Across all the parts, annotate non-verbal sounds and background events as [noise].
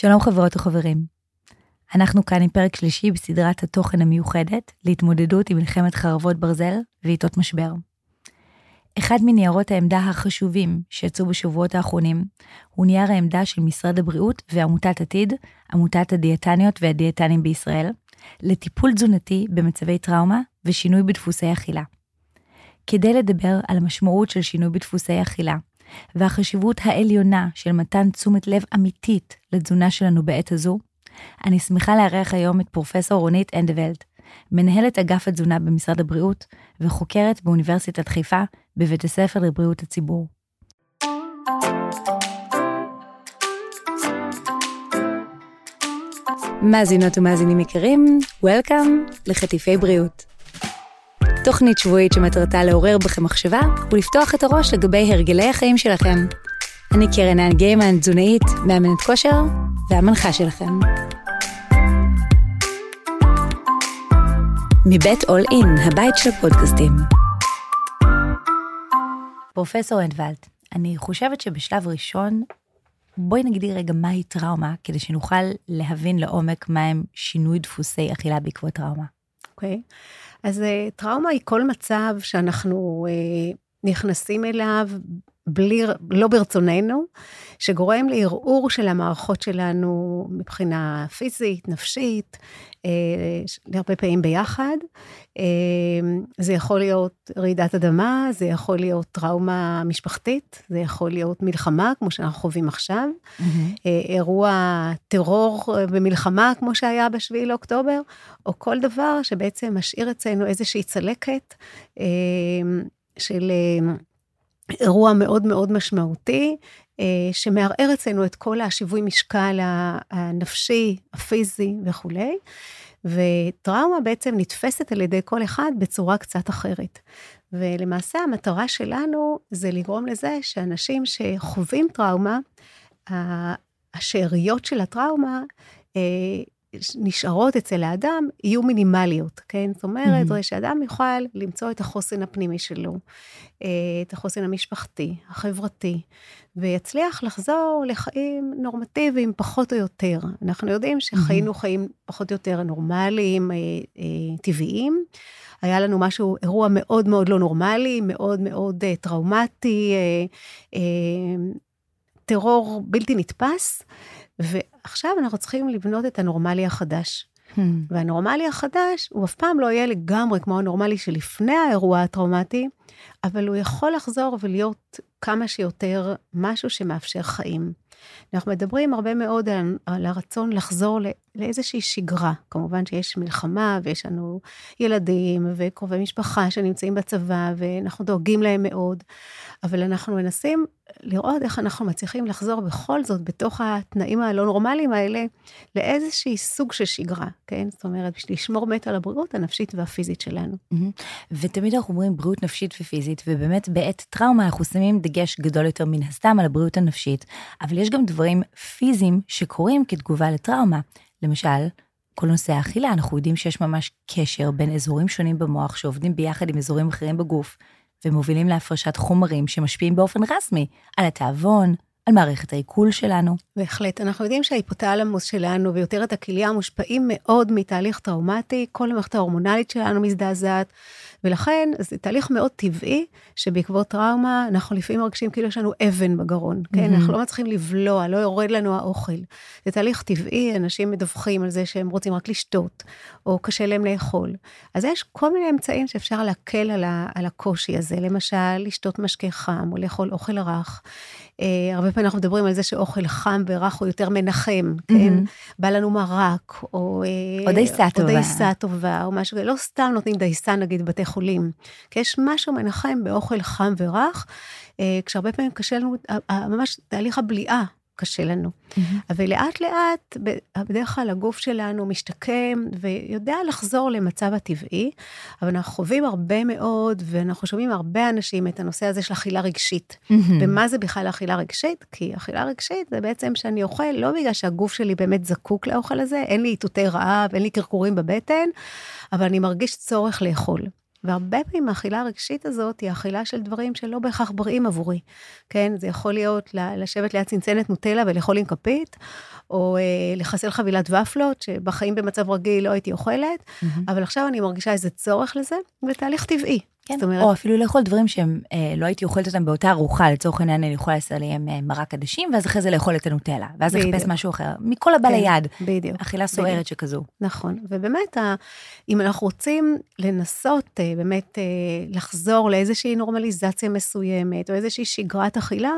שלום חברות וחברים. אנחנו כאן עם פרק שלישי בסדרת התוכן המיוחדת להתמודדות עם מלחמת חרבות ברזל ועיתות משבר. אחד מניירות העמדה החשובים שיצאו בשבועות האחרונים הוא נייר העמדה של משרד הבריאות ועמותת עתיד, עמותת הדיאטניות והדיאטנים בישראל, לטיפול תזונתי במצבי טראומה ושינוי בדפוסי אכילה. כדי לדבר על המשמעות של שינוי בדפוסי אכילה, והחשיבות העליונה של מתן תשומת לב אמיתית לתזונה שלנו בעת הזו, אני שמחה לארח היום את פרופסור רונית אנדוולט, מנהלת אגף התזונה במשרד הבריאות וחוקרת באוניברסיטת חיפה בבית הספר לבריאות הציבור. מאזינות ומאזינים יקרים, Welcome לחטיפי בריאות. תוכנית שבועית שמטרתה לעורר בכם מחשבה ולפתוח את הראש לגבי הרגלי החיים שלכם. אני קרן האן גיימן, תזונאית, מאמנת כושר והמנחה שלכם. מבית אול אין, הבית של הפודקאסטים. פרופסור אנדוולט, אני חושבת שבשלב ראשון, בואי נגדיר רגע מהי טראומה, כדי שנוכל להבין לעומק מהם שינוי דפוסי אכילה בעקבות טראומה. אוקיי, okay. אז uh, טראומה היא כל מצב שאנחנו uh, נכנסים אליו בלי, לא ברצוננו, שגורם לערעור של המערכות שלנו מבחינה פיזית, נפשית, אה, הרבה פעמים ביחד. אה, זה יכול להיות רעידת אדמה, זה יכול להיות טראומה משפחתית, זה יכול להיות מלחמה, כמו שאנחנו חווים עכשיו, mm-hmm. אה, אירוע טרור במלחמה, כמו שהיה ב-7 לאוקטובר, או כל דבר שבעצם משאיר אצלנו איזושהי צלקת אה, של... אה, אירוע מאוד מאוד משמעותי, אה, שמערער אצלנו את כל השיווי משקל הנפשי, הפיזי וכולי. וטראומה בעצם נתפסת על ידי כל אחד בצורה קצת אחרת. ולמעשה המטרה שלנו זה לגרום לזה שאנשים שחווים טראומה, השאריות של הטראומה אה, נשארות אצל האדם יהיו מינימליות, כן? זאת אומרת, mm-hmm. שאדם יוכל למצוא את החוסן הפנימי שלו, אה, את החוסן המשפחתי, החברתי, ויצליח לחזור לחיים נורמטיביים פחות או יותר. אנחנו יודעים שחיינו mm-hmm. חיים פחות או יותר נורמליים, אה, אה, טבעיים. היה לנו משהו, אירוע מאוד מאוד לא נורמלי, מאוד מאוד טראומטי, טרור בלתי נתפס. ועכשיו אנחנו צריכים לבנות את הנורמלי החדש. Hmm. והנורמלי החדש, הוא אף פעם לא יהיה לגמרי כמו הנורמלי שלפני האירוע הטראומטי, אבל הוא יכול לחזור ולהיות כמה שיותר משהו שמאפשר חיים. אנחנו מדברים הרבה מאוד על, על הרצון לחזור לאיזושהי שגרה. כמובן שיש מלחמה ויש לנו ילדים וקרובי משפחה שנמצאים בצבא ואנחנו דואגים להם מאוד, אבל אנחנו מנסים לראות איך אנחנו מצליחים לחזור בכל זאת בתוך התנאים הלא נורמליים האלה לאיזשהי סוג של שגרה, כן? זאת אומרת, בשביל לשמור מת על הבריאות הנפשית והפיזית שלנו. ותמיד אנחנו אומרים בריאות נפשית ופיזית, ובאמת בעת טראומה אנחנו שמים דגש גדול יותר מן הסתם על הבריאות הנפשית, אבל יש גם דברים פיזיים שקורים כתגובה לטראומה. למשל, כל נושא האכילה, אנחנו יודעים שיש ממש קשר בין אזורים שונים במוח שעובדים ביחד עם אזורים אחרים בגוף, ומובילים להפרשת חומרים שמשפיעים באופן רסמי על התיאבון, על מערכת העיכול שלנו. בהחלט. אנחנו יודעים שההיפותלמוס שלנו ויותר את הכליה מושפעים מאוד מתהליך טראומטי, כל המערכת ההורמונלית שלנו מזדעזעת. ולכן זה תהליך מאוד טבעי, שבעקבות טראומה אנחנו לפעמים מרגישים כאילו יש לנו אבן בגרון, כן? Mm-hmm. אנחנו לא מצליחים לבלוע, לא יורד לנו האוכל. זה תהליך טבעי, אנשים מדווחים על זה שהם רוצים רק לשתות, או קשה להם לאכול. אז יש כל מיני אמצעים שאפשר להקל על, ה, על הקושי הזה, למשל, לשתות משקה חם, או לאכול אוכל רך. Uh, הרבה פעמים אנחנו מדברים על זה שאוכל חם ורך הוא יותר מנחם, כן? בא לנו מרק, או... Uh, או דייסה טובה. או דייסה טובה, או משהו, לא סתם נותנים דייסה נגיד בבתי חולים. כי יש משהו מנחם באוכל חם ורך, אה, כשהרבה פעמים קשה לנו, ממש תהליך הבליעה קשה לנו. Mm-hmm. אבל לאט לאט, בדרך כלל הגוף שלנו משתקם ויודע לחזור למצב הטבעי, אבל אנחנו חווים הרבה מאוד, ואנחנו שומעים הרבה אנשים את הנושא הזה של אכילה רגשית. Mm-hmm. ומה זה בכלל אכילה רגשית? כי אכילה רגשית זה בעצם שאני אוכל לא בגלל שהגוף שלי באמת זקוק לאוכל הזה, אין לי איתותי רעב, אין לי קרקורים בבטן, אבל אני מרגיש צורך לאכול. והרבה פעמים האכילה הרגשית הזאת היא אכילה של דברים שלא בהכרח בריאים עבורי. כן, זה יכול להיות לשבת ליד צנצנת נוטלה ולאכול עם כפית, או אה, לחסל חבילת ופלות, שבחיים במצב רגיל לא הייתי אוכלת, mm-hmm. אבל עכשיו אני מרגישה איזה צורך לזה, ותהליך טבעי. כן, זאת אומרת... או אפילו לאכול דברים שהם, אה, לא הייתי אוכלת אותם באותה ארוחה, לצורך העניין אני יכולה לעשות עליהם אה, מרק עדשים, ואז אחרי זה לאכול את הנוטלה, ואז לחפש משהו אחר, מכל הבא כן, ליד. בדיוק. אכילה סוערת. שכזו. נכון, ובאמת, ה, אם אנחנו רוצים לנסות אה, באמת אה, לחזור לאיזושהי נורמליזציה מסוימת, או איזושהי שגרת אכילה,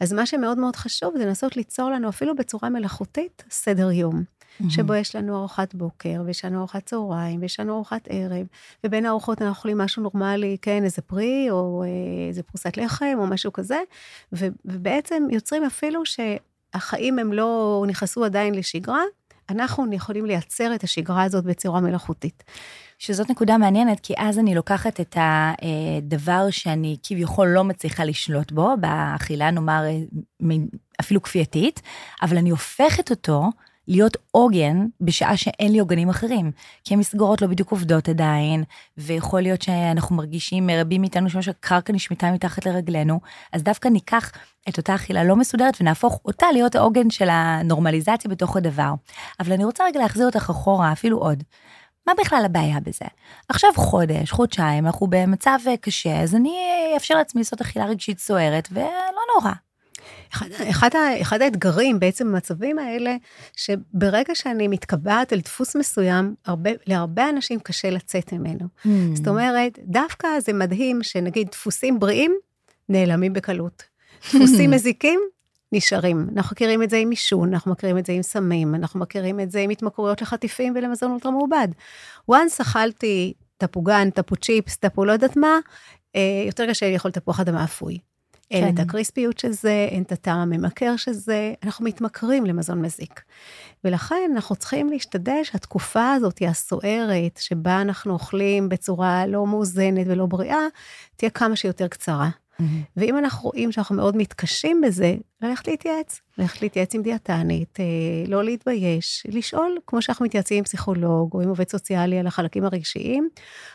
אז מה שמאוד מאוד חשוב זה לנסות ליצור לנו, אפילו בצורה מלאכותית, סדר יום. שבו יש לנו ארוחת בוקר, ויש לנו ארוחת צהריים, ויש לנו ארוחת ערב, ובין הארוחות אנחנו אוכלים משהו נורמלי, כן, איזה פרי, או אה, איזה פרוסת לחם, או משהו כזה, ובעצם יוצרים אפילו שהחיים הם לא נכנסו עדיין לשגרה, אנחנו יכולים לייצר את השגרה הזאת בצורה מלאכותית. שזאת נקודה מעניינת, כי אז אני לוקחת את הדבר שאני כביכול לא מצליחה לשלוט בו, באכילה נאמר אפילו כפייתית, אבל אני הופכת אותו להיות עוגן בשעה שאין לי עוגנים אחרים. כי המסגרות לא בדיוק עובדות עדיין, ויכול להיות שאנחנו מרגישים, רבים מאיתנו שם שהקרקע נשמטה מתחת לרגלינו, אז דווקא ניקח את אותה אכילה לא מסודרת ונהפוך אותה להיות העוגן של הנורמליזציה בתוך הדבר. אבל אני רוצה רגע להחזיר אותך אחורה, אפילו עוד. מה בכלל הבעיה בזה? עכשיו חודש, חודשיים, אנחנו במצב קשה, אז אני אאפשר לעצמי לעשות אכילה רגשית סוערת, ולא נורא. אחד, אחד, אחד האתגרים בעצם במצבים האלה, שברגע שאני מתקבעת על דפוס מסוים, הרבה, להרבה אנשים קשה לצאת ממנו. Mm. זאת אומרת, דווקא זה מדהים שנגיד דפוסים בריאים נעלמים בקלות. [laughs] דפוסים מזיקים נשארים. אנחנו מכירים את זה עם עישון, אנחנו מכירים את זה עם סמים, אנחנו מכירים את זה עם התמכרויות לחטיפים ולמזון אולטרה מעובד. once אכלתי תפוגן, תפו צ'יפס, תפו לא יודעת מה, אה, יותר קשה לאכול תפוח אדמה אפוי. אין כן. את הקריספיות של זה, אין את הטעם הממכר של זה, אנחנו מתמכרים למזון מזיק. ולכן אנחנו צריכים להשתדל שהתקופה הזאת, הסוערת, שבה אנחנו אוכלים בצורה לא מאוזנת ולא בריאה, תהיה כמה שיותר קצרה. Mm-hmm. ואם אנחנו רואים שאנחנו מאוד מתקשים בזה, ללכת להתייעץ, ללכת להתייעץ עם דיאטנית, אה, לא להתבייש, לשאול, כמו שאנחנו מתייעצים עם פסיכולוג או עם עובד סוציאלי על החלקים הרגשיים,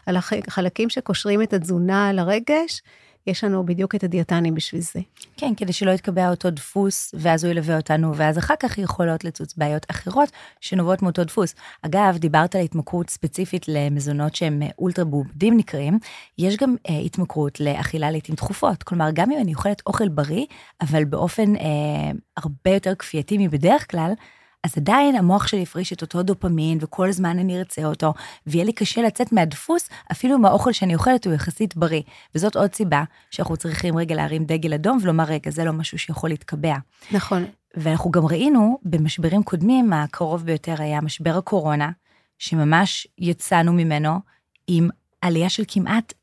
על החלקים שקושרים את התזונה לרגש, יש לנו בדיוק את הדיאטנים בשביל זה. כן, כדי שלא יתקבע אותו דפוס, ואז הוא ילווה אותנו, ואז אחר כך יכולות לצוץ בעיות אחרות שנובעות מאותו דפוס. אגב, דיברת על התמכרות ספציפית למזונות שהם אולטרה בודים נקראים, יש גם אה, התמכרות לאכילה לעיתים תכופות. כלומר, גם אם אני אוכלת אוכל בריא, אבל באופן אה, הרבה יותר כפייתי מבדרך כלל, אז עדיין המוח שלי יפריש את אותו דופמין, וכל הזמן אני ארצה אותו, ויהיה לי קשה לצאת מהדפוס, אפילו אם האוכל שאני אוכלת הוא יחסית בריא. וזאת עוד סיבה שאנחנו צריכים רגע להרים דגל אדום ולומר, רגע, זה לא משהו שיכול להתקבע. נכון. ואנחנו גם ראינו במשברים קודמים, הקרוב ביותר היה משבר הקורונה, שממש יצאנו ממנו עם עלייה של כמעט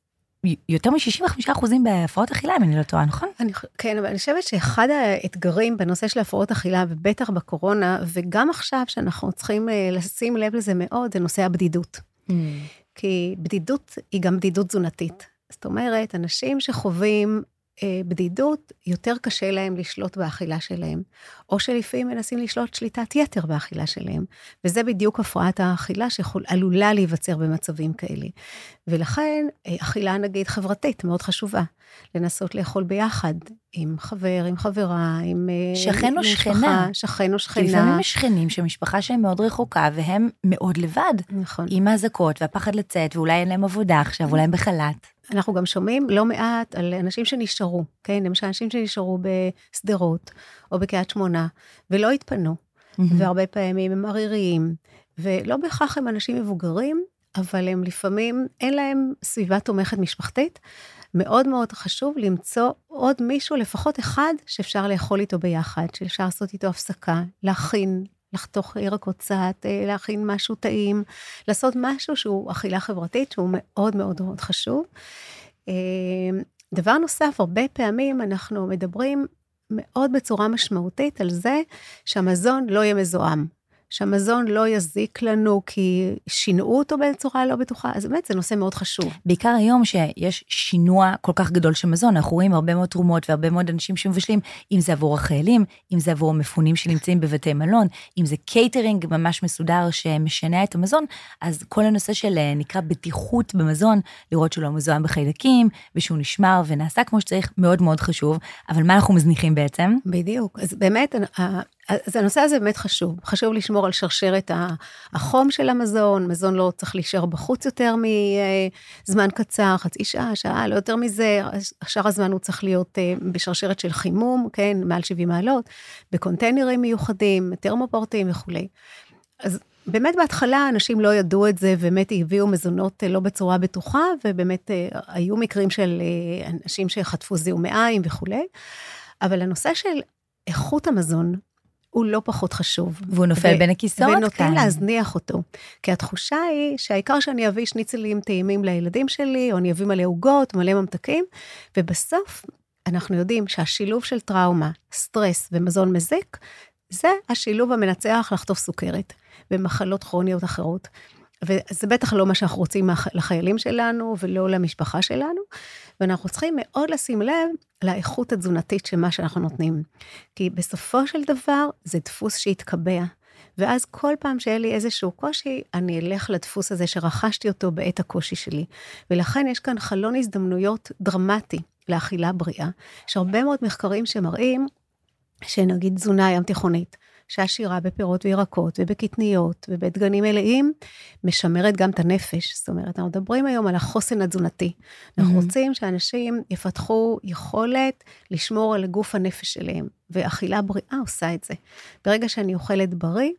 יותר מ-65% בהפרעות אכילה, אם אני לא טועה, נכון? אני, כן, אבל אני חושבת שאחד האתגרים בנושא של הפרעות אכילה, ובטח בקורונה, וגם עכשיו, שאנחנו צריכים אה, לשים לב לזה מאוד, זה נושא הבדידות. Mm. כי בדידות היא גם בדידות תזונתית. זאת אומרת, אנשים שחווים בדידות, יותר קשה להם לשלוט באכילה שלהם, או שלפעמים מנסים לשלוט שליטת יתר באכילה שלהם, וזה בדיוק הפרעת האכילה שעלולה להיווצר במצבים כאלה. ולכן, אה, אכילה נגיד חברתית מאוד חשובה, לנסות לאכול ביחד, עם חבר, עם חברה, עם... אה, שכן או שכנה. שכן או שכנה. כי לפעמים יש שכנים שהמשפחה שלהם מאוד רחוקה, והם מאוד לבד. נכון. עם האזעקות והפחד לצאת, ואולי אין להם עבודה עכשיו, אולי הם בחל"ת. אנחנו גם שומעים לא מעט על אנשים שנשארו, כן? למשל, אנשים שנשארו בשדרות או בקריית שמונה, ולא התפנו, mm-hmm. והרבה פעמים הם עריריים, ולא בהכרח הם אנשים מבוגרים, אבל הם לפעמים, אין להם סביבה תומכת משפחתית. מאוד מאוד חשוב למצוא עוד מישהו, לפחות אחד, שאפשר לאכול איתו ביחד, שאפשר לעשות איתו הפסקה, להכין, לחתוך ירקות קצת, אה, להכין משהו טעים, לעשות משהו שהוא אכילה חברתית, שהוא מאוד מאוד מאוד חשוב. אה, דבר נוסף, הרבה פעמים אנחנו מדברים מאוד בצורה משמעותית על זה שהמזון לא יהיה מזוהם. שהמזון לא יזיק לנו כי שינו אותו בצורה לא בטוחה, אז באמת זה נושא מאוד חשוב. בעיקר היום שיש שינוע כל כך גדול של מזון, אנחנו רואים הרבה מאוד תרומות והרבה מאוד אנשים שמבשלים, אם זה עבור החיילים, אם זה עבור המפונים שנמצאים בבתי מלון, אם זה קייטרינג ממש מסודר שמשנע את המזון, אז כל הנושא של אה, נקרא בטיחות במזון, לראות שהוא לא מזוהם בחיידקים, ושהוא נשמר ונעשה כמו שצריך, מאוד מאוד חשוב, אבל מה אנחנו מזניחים בעצם? בדיוק, אז באמת, אז הנושא הזה באמת חשוב. חשוב לשמור על שרשרת החום של המזון, מזון לא צריך להישאר בחוץ יותר מזמן קצר, חצי שעה, שעה, לא יותר מזה, שאר הזמן הוא צריך להיות אה, בשרשרת של חימום, כן, מעל 70 מעלות, בקונטיינרים מיוחדים, טרמופורטים וכולי. אז באמת בהתחלה אנשים לא ידעו את זה, ובאמת הביאו מזונות אה, לא בצורה בטוחה, ובאמת אה, היו מקרים של אנשים שחטפו זיהומי עין וכולי. אבל הנושא של איכות המזון הוא לא פחות חשוב. והוא נופל ו- בין הכיסאות כאן. ונותן להזניח אותו. כי התחושה היא שהעיקר שאני אביא שניצלים טעימים לילדים שלי, או אני אביא מלא עוגות, מלא ממתקים, ובסוף אנחנו יודעים שהשילוב של טראומה, סטרס ומזון מזיק, זה השילוב המנצח לחטוף סוכרת ומחלות כרוניות אחרות. וזה בטח לא מה שאנחנו רוצים לחיילים שלנו ולא למשפחה שלנו, ואנחנו צריכים מאוד לשים לב לאיכות התזונתית של מה שאנחנו נותנים. כי בסופו של דבר זה דפוס שהתקבע. ואז כל פעם שיהיה לי איזשהו קושי, אני אלך לדפוס הזה שרכשתי אותו בעת הקושי שלי. ולכן יש כאן חלון הזדמנויות דרמטי לאכילה בריאה. יש הרבה מאוד מחקרים שמראים שנגיד תזונה ים תיכונית, שעשירה בפירות וירקות ובקטניות ובדגנים מלאים, משמרת גם את הנפש. זאת אומרת, אנחנו מדברים היום על החוסן התזונתי. אנחנו mm-hmm. רוצים שאנשים יפתחו יכולת לשמור על גוף הנפש שלהם, ואכילה בריאה עושה את זה. ברגע שאני אוכלת בריא,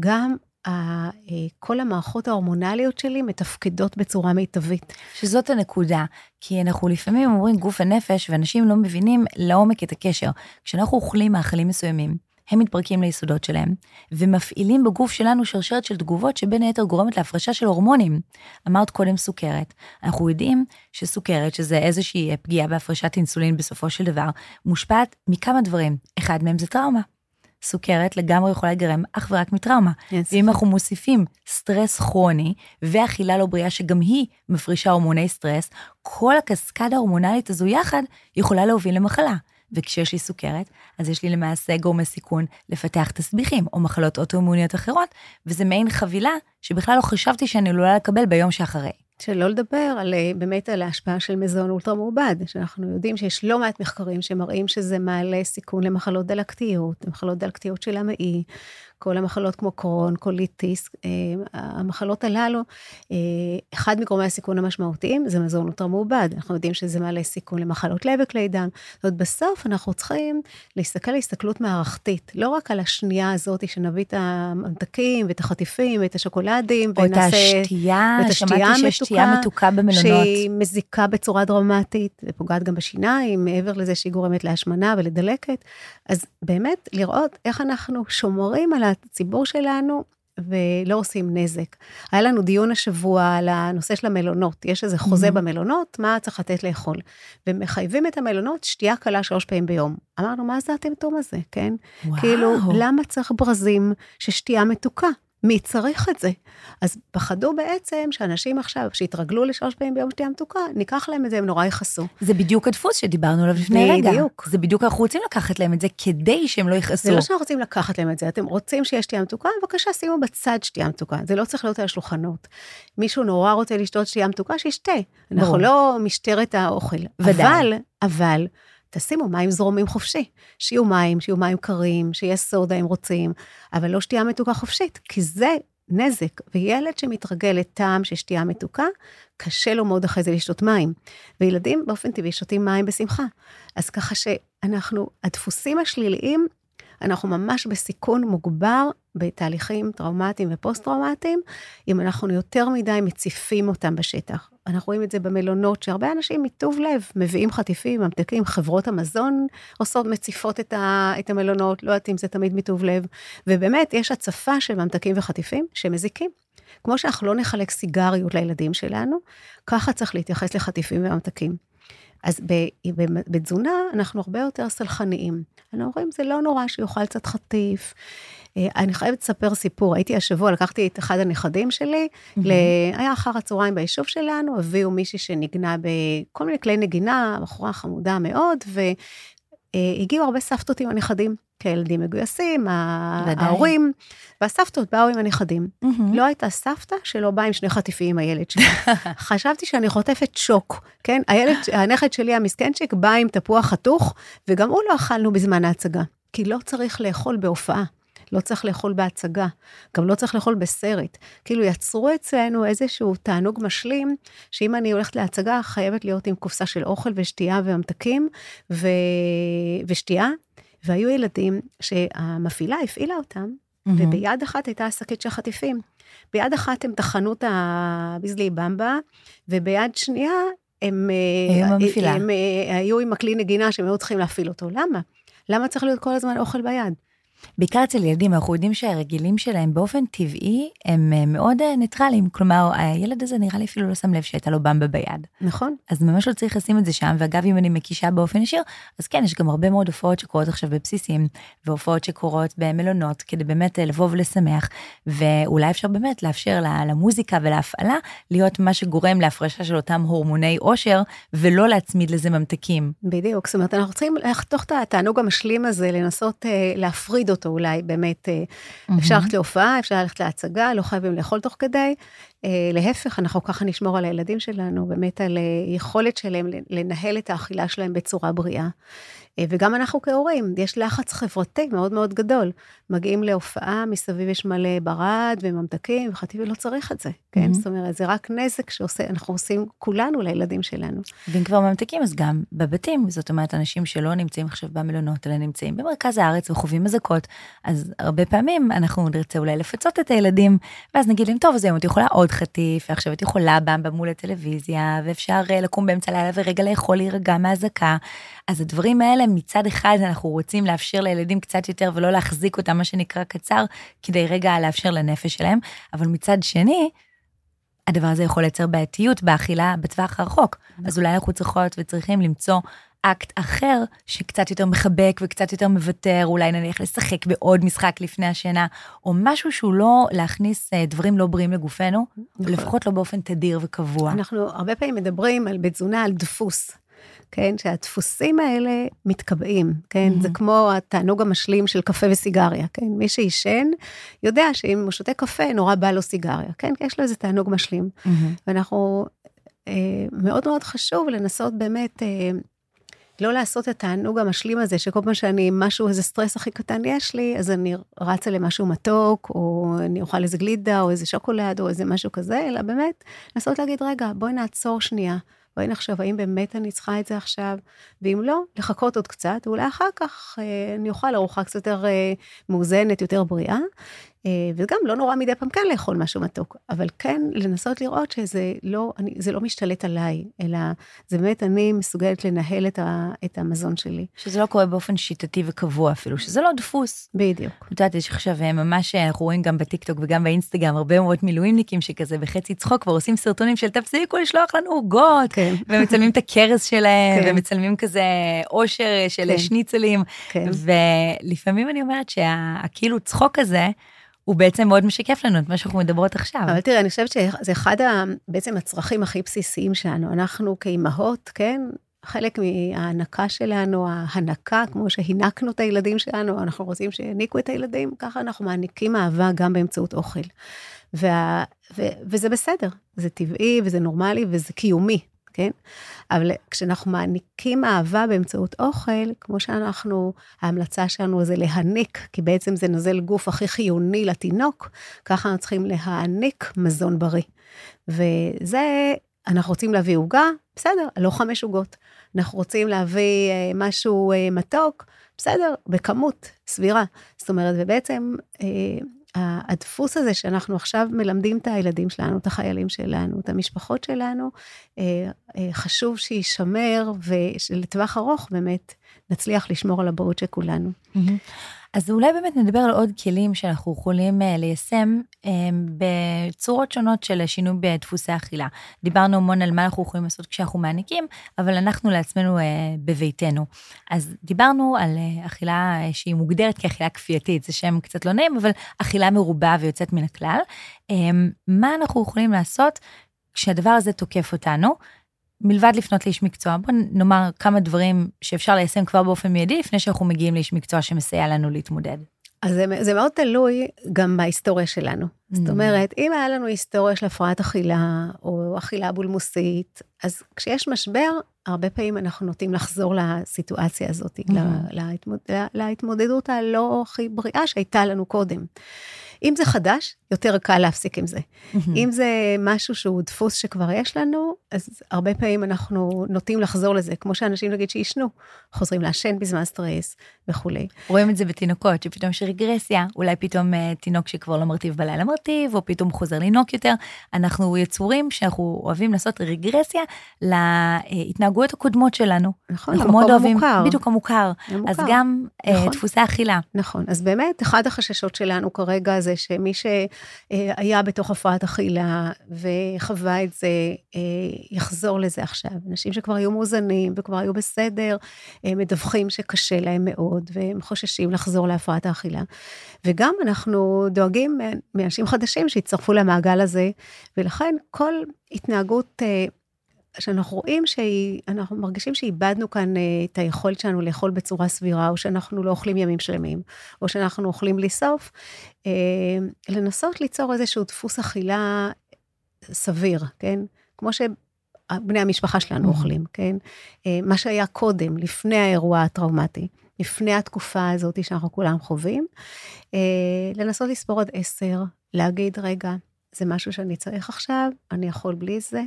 גם אה, כל המערכות ההורמונליות שלי מתפקדות בצורה מיטבית. שזאת הנקודה, כי אנחנו לפעמים אומרים גוף הנפש, ואנשים לא מבינים לעומק את הקשר. כשאנחנו אוכלים מאכלים מסוימים, הם מתפרקים ליסודות שלהם, ומפעילים בגוף שלנו שרשרת של תגובות שבין היתר גורמת להפרשה של הורמונים. אמרת קודם סוכרת. אנחנו יודעים שסוכרת, שזה איזושהי פגיעה בהפרשת אינסולין בסופו של דבר, מושפעת מכמה דברים. אחד מהם זה טראומה. סוכרת לגמרי יכולה לגרם אך ורק מטראומה. Yes. ואם אנחנו מוסיפים סטרס כרוני ואכילה לא בריאה שגם היא מפרישה הורמוני סטרס, כל הקסקדה ההורמונלית הזו יחד יכולה להוביל למחלה. וכשיש לי סוכרת, אז יש לי למעשה גורמי סיכון לפתח תסביכים או מחלות אוטואימוניות אחרות, וזה מעין חבילה שבכלל לא חשבתי שאני עלולה לקבל ביום שאחרי. שלא לדבר על, אה, באמת על ההשפעה של מזון אולטרה מעובד, שאנחנו יודעים שיש לא מעט מחקרים שמראים שזה מעלה סיכון למחלות דלקתיות, למחלות דלקתיות של המעי, כל המחלות כמו קרון, קוליטיס, אה, המחלות הללו, אה, אחד מגורמי הסיכון המשמעותיים זה מזון יותר מעובד. אנחנו יודעים שזה מעלה סיכון למחלות לב וכלי דם. זאת אומרת, בסוף אנחנו צריכים להסתכל הסתכלות מערכתית, לא רק על השנייה הזאת שנביא את הממתקים ואת החטיפים ואת השוקולדים, או ונעשה... או את השתייה שמעתי שיש שתייה מתוקה במלונות. שהיא מזיקה בצורה דרמטית, ופוגעת גם בשיניים, מעבר לזה שהיא גורמת להשמנה ולדלקת. אז באמת, לראות איך אנחנו שומרים על הציבור שלנו ולא עושים נזק. היה לנו דיון השבוע על הנושא של המלונות, יש איזה חוזה mm-hmm. במלונות, מה צריך לתת לאכול. ומחייבים את המלונות שתייה קלה שלוש פעמים ביום. אמרנו, מה זה הטמטום הזה, כן? וואו. כאילו, למה צריך ברזים ששתייה מתוקה? מי צריך את זה? אז פחדו בעצם שאנשים עכשיו, שהתרגלו לשלוש פעמים ביום שתייה מתוקה, ניקח להם את זה, הם נורא יכעסו. זה בדיוק הדפוס שדיברנו עליו לפני רגע. בדיוק. זה בדיוק, אנחנו רוצים לקחת להם את זה כדי שהם לא יכעסו. זה לא שאנחנו רוצים לקחת להם את זה, אתם רוצים שיש שתייה מתוקה, בבקשה, שימו בצד שתייה מתוקה. זה לא צריך להיות על השולחנות. מישהו נורא רוצה לשתות שתייה מתוקה, שישתה. אנחנו לא משטרת האוכל. ודאי. אבל, אבל, תשימו מים זרומים חופשי. שיהיו מים, שיהיו מים קרים, שיהיה סודה אם רוצים, אבל לא שתייה מתוקה חופשית, כי זה נזק. וילד שמתרגל לטעם של שתייה מתוקה, קשה לו מאוד אחרי זה לשתות מים. וילדים באופן טבעי שותים מים בשמחה. אז ככה שאנחנו, הדפוסים השליליים, אנחנו ממש בסיכון מוגבר בתהליכים טראומטיים ופוסט-טראומטיים, אם אנחנו יותר מדי מציפים אותם בשטח. אנחנו רואים את זה במלונות, שהרבה אנשים מטוב לב מביאים חטיפים, ממתקים, חברות המזון עושות, מציפות את, ה, את המלונות, לא יודעת אם זה תמיד מטוב לב, ובאמת יש הצפה של ממתקים וחטיפים שמזיקים. כמו שאנחנו לא נחלק סיגריות לילדים שלנו, ככה צריך להתייחס לחטיפים וממתקים. אז בתזונה אנחנו הרבה יותר סלחניים. אנחנו אומרים, זה לא נורא שיאכל קצת חטיף. אה, אני חייבת לספר סיפור, הייתי השבוע, לקחתי את אחד הנכדים שלי, mm-hmm. ל... היה אחר הצהריים ביישוב שלנו, הביאו מישהי שניגנה בכל מיני כלי נגינה, בחורה חמודה מאוד, והגיעו הרבה סבתות עם הנכדים. כילדים מגויסים, ההורים, והסבתות באו עם הנכדים. Mm-hmm. לא הייתה סבתא שלא באה עם שני חטיפים עם הילד שלי. [laughs] חשבתי שאני חוטפת שוק, כן? הילד, הנכד שלי המסכנצ'יק בא עם תפוח חתוך, וגם הוא לא אכלנו בזמן ההצגה, כי לא צריך לאכול בהופעה. לא צריך לאכול בהצגה, גם לא צריך לאכול בסרט. כאילו יצרו אצלנו איזשהו תענוג משלים, שאם אני הולכת להצגה, חייבת להיות עם קופסה של אוכל ושתייה וממתקים ו... ושתייה, והיו ילדים שהמפעילה הפעילה אותם, mm-hmm. וביד אחת הייתה שקית של חטיפים. ביד אחת הם טחנו את הביזלי במבה, וביד שנייה הם, היו, הם, הם, הם היו עם הכלי נגינה שהם היו צריכים להפעיל אותו. למה? למה צריך להיות כל הזמן אוכל ביד? בעיקר אצל ילדים, אנחנו יודעים שהרגילים שלהם באופן טבעי הם אה, מאוד אה, ניטרלים. כלומר, הילד הזה נראה לי אפילו לא שם לב שהייתה לו במבה ביד. נכון. אז ממש לא צריך לשים את זה שם, ואגב, אם אני מקישה באופן ישיר, אז כן, יש גם הרבה מאוד הופעות שקורות עכשיו בבסיסים, והופעות שקורות במלונות, כדי באמת אה, לבוא ולשמח, ואולי אפשר באמת לאפשר למוזיקה ולהפעלה להיות מה שגורם להפרשה של אותם הורמוני עושר, ולא להצמיד לזה ממתקים. בדיוק, זאת אומרת, אנחנו צריכים לחתוך את התענוג המשלים הזה, לנסות להפריד אותו אולי באמת, mm-hmm. אפשר ללכת להופעה, אפשר ללכת להצגה, לא חייבים לאכול תוך כדי. אה, להפך, אנחנו ככה נשמור על הילדים שלנו, באמת על אה, יכולת שלהם לנהל את האכילה שלהם בצורה בריאה. אה, וגם אנחנו כהורים, יש לחץ חברתי מאוד מאוד גדול. מגיעים להופעה, מסביב יש מלא ברד וממתקים וחטיבי, לא צריך את זה, כן? Mm-hmm. זאת אומרת, זה רק נזק שאנחנו עושים כולנו לילדים שלנו. ואם כבר ממתקים, אז גם בבתים, זאת אומרת, אנשים שלא נמצאים עכשיו במלונות, אלא נמצאים במרכז הארץ וחווים אזעקות, אז הרבה פעמים אנחנו נרצה אולי לפצות את הילדים, ואז נגיד להם, טוב, אז היום את יכולה עוד חטיף, ועכשיו את יכולה במבה מול הטלוויזיה, ואפשר אה, לקום באמצע הלילה ורגע לאכול להירגע מהאזעקה. אז הדברים האלה, מצד אחד אנחנו רוצים לאפשר לילדים קצת יותר ולא להחזיק אותם, מה שנקרא קצר, כדי רגע לאפשר לנפש שלהם, אבל מצד שני, הדבר הזה יכול לייצר בעייתיות באכילה בטווח הרחוק. אז אולי אנחנו צריכות וצריכים למצוא אקט אחר שקצת יותר מחבק וקצת יותר מוותר, אולי נניח לשחק בעוד משחק לפני השינה, או משהו שהוא לא להכניס אה, דברים לא בריאים לגופנו, נכון. לפחות לא באופן תדיר וקבוע. אנחנו הרבה פעמים מדברים על בתזונה, על דפוס. כן, שהדפוסים האלה מתקבעים, כן? Mm-hmm. זה כמו התענוג המשלים של קפה וסיגריה, כן? מי שעישן יודע שאם הוא שותה קפה, נורא בא לו סיגריה, כן? יש לו איזה תענוג משלים. Mm-hmm. ואנחנו, אה, מאוד מאוד חשוב לנסות באמת, אה, לא לעשות את התענוג המשלים הזה, שכל פעם שאני, משהו, איזה סטרס הכי קטן יש לי, אז אני רצה למשהו מתוק, או אני אוכל איזה גלידה, או איזה שוקולד, או איזה משהו כזה, אלא באמת, לנסות להגיד, רגע, בואי נעצור שנייה. בואי נחשוב, האם באמת אני צריכה את זה עכשיו? ואם לא, לחכות עוד קצת, ואולי אחר כך אה, אני אוכל ארוחה קצת יותר אה, מאוזנת, יותר בריאה. אה, וגם לא נורא מדי פעם כן לאכול משהו מתוק, אבל כן לנסות לראות שזה לא, אני, זה לא משתלט עליי, אלא זה באמת אני מסוגלת לנהל את, ה, את המזון שלי. שזה לא קורה באופן שיטתי וקבוע אפילו, שזה לא דפוס. בדיוק. את יודעת, יש עכשיו אה, ממש, אה, אנחנו רואים גם בטיקטוק וגם באינסטגרם, הרבה מאוד מילואימניקים שכזה בחצי צחוק כבר עושים סרטונים של תפסיקו לשלוח לנו עוגות, כן. [laughs] ומצלמים את הכרס שלהם, כן. ומצלמים כזה אושר של כן. שניצלים, כן. ולפעמים אני אומרת שהכאילו צחוק הזה, הוא בעצם מאוד משקף לנו את מה שאנחנו מדברות עכשיו. אבל תראה, אני חושבת שזה אחד ה, בעצם הצרכים הכי בסיסיים שלנו. אנחנו כאימהות, כן, חלק מההנקה שלנו, ההנקה, כמו שהינקנו את הילדים שלנו, אנחנו רוצים שהעניקו את הילדים, ככה אנחנו מעניקים אהבה גם באמצעות אוכל. וה, ו, וזה בסדר, זה טבעי וזה נורמלי וזה קיומי. כן? אבל כשאנחנו מעניקים אהבה באמצעות אוכל, כמו שאנחנו, ההמלצה שלנו זה להעניק, כי בעצם זה נוזל גוף הכי חיוני לתינוק, ככה אנחנו צריכים להעניק מזון בריא. וזה, אנחנו רוצים להביא עוגה, בסדר, לא חמש עוגות. אנחנו רוצים להביא אה, משהו אה, מתוק, בסדר, בכמות סבירה. זאת אומרת, ובעצם, אה, הדפוס הזה שאנחנו עכשיו מלמדים את הילדים שלנו, את החיילים שלנו, את המשפחות שלנו, אה, אה, חשוב שיישמר, ושלטווח ארוך באמת נצליח לשמור על הבריאות של כולנו. אז אולי באמת נדבר על עוד כלים שאנחנו יכולים uh, ליישם um, בצורות שונות של שינוי בדפוסי אכילה. דיברנו המון על מה אנחנו יכולים לעשות כשאנחנו מעניקים, אבל אנחנו לעצמנו uh, בביתנו. אז דיברנו על אכילה שהיא מוגדרת כאכילה כפייתית, זה שם קצת לא נעים, אבל אכילה מרובה ויוצאת מן הכלל. מה אנחנו יכולים לעשות כשהדבר הזה תוקף אותנו? מלבד לפנות לאיש מקצוע, בוא נאמר כמה דברים שאפשר ליישם כבר באופן מיידי, לפני שאנחנו מגיעים לאיש מקצוע שמסייע לנו להתמודד. אז זה, זה מאוד תלוי גם בהיסטוריה שלנו. Mm. זאת אומרת, אם היה לנו היסטוריה של הפרעת אכילה, או אכילה בולמוסית, אז כשיש משבר, הרבה פעמים אנחנו נוטים לחזור לסיטואציה הזאת, mm. להתמוד, להתמודדות הלא הכי בריאה שהייתה לנו קודם. אם זה חדש, יותר קל להפסיק עם זה. אם זה משהו שהוא דפוס שכבר יש לנו, אז הרבה פעמים אנחנו נוטים לחזור לזה, כמו שאנשים נגיד שעישנו, חוזרים לעשן בזמן סטרס וכולי. רואים את זה בתינוקות, שפתאום יש רגרסיה, אולי פתאום uh, תינוק שכבר לא מרטיב בלילה מרטיב, או פתאום חוזר לנוק יותר. אנחנו יצורים שאנחנו אוהבים לעשות רגרסיה להתנהגויות הקודמות שלנו. נכון, המקום המוכר. בדיוק המוכר. המוכר. אז גם אה, נכון. דפוסי אכילה. נכון, אז באמת, אחד החששות שלנו כרגע זה שמי שהיה בתוך הפרעת אכילה וחווה את זה, אה, יחזור לזה עכשיו. אנשים שכבר היו מאוזנים וכבר היו בסדר, מדווחים שקשה להם מאוד, והם חוששים לחזור להפרעת האכילה. וגם אנחנו דואגים מאנשים חדשים שיצטרפו למעגל הזה, ולכן כל התנהגות אה, שאנחנו רואים שאנחנו מרגישים שאיבדנו כאן אה, את היכולת שלנו לאכול בצורה סבירה, או שאנחנו לא אוכלים ימים שלמים, או שאנחנו אוכלים בלי סוף, אה, לנסות ליצור איזשהו דפוס אכילה סביר, כן? כמו שבני המשפחה שלנו mm-hmm. אוכלים, כן? מה שהיה קודם, לפני האירוע הטראומטי, לפני התקופה הזאת שאנחנו כולם חווים, לנסות לספור עד עשר, להגיד, רגע, זה משהו שאני צריך עכשיו, אני יכול בלי זה,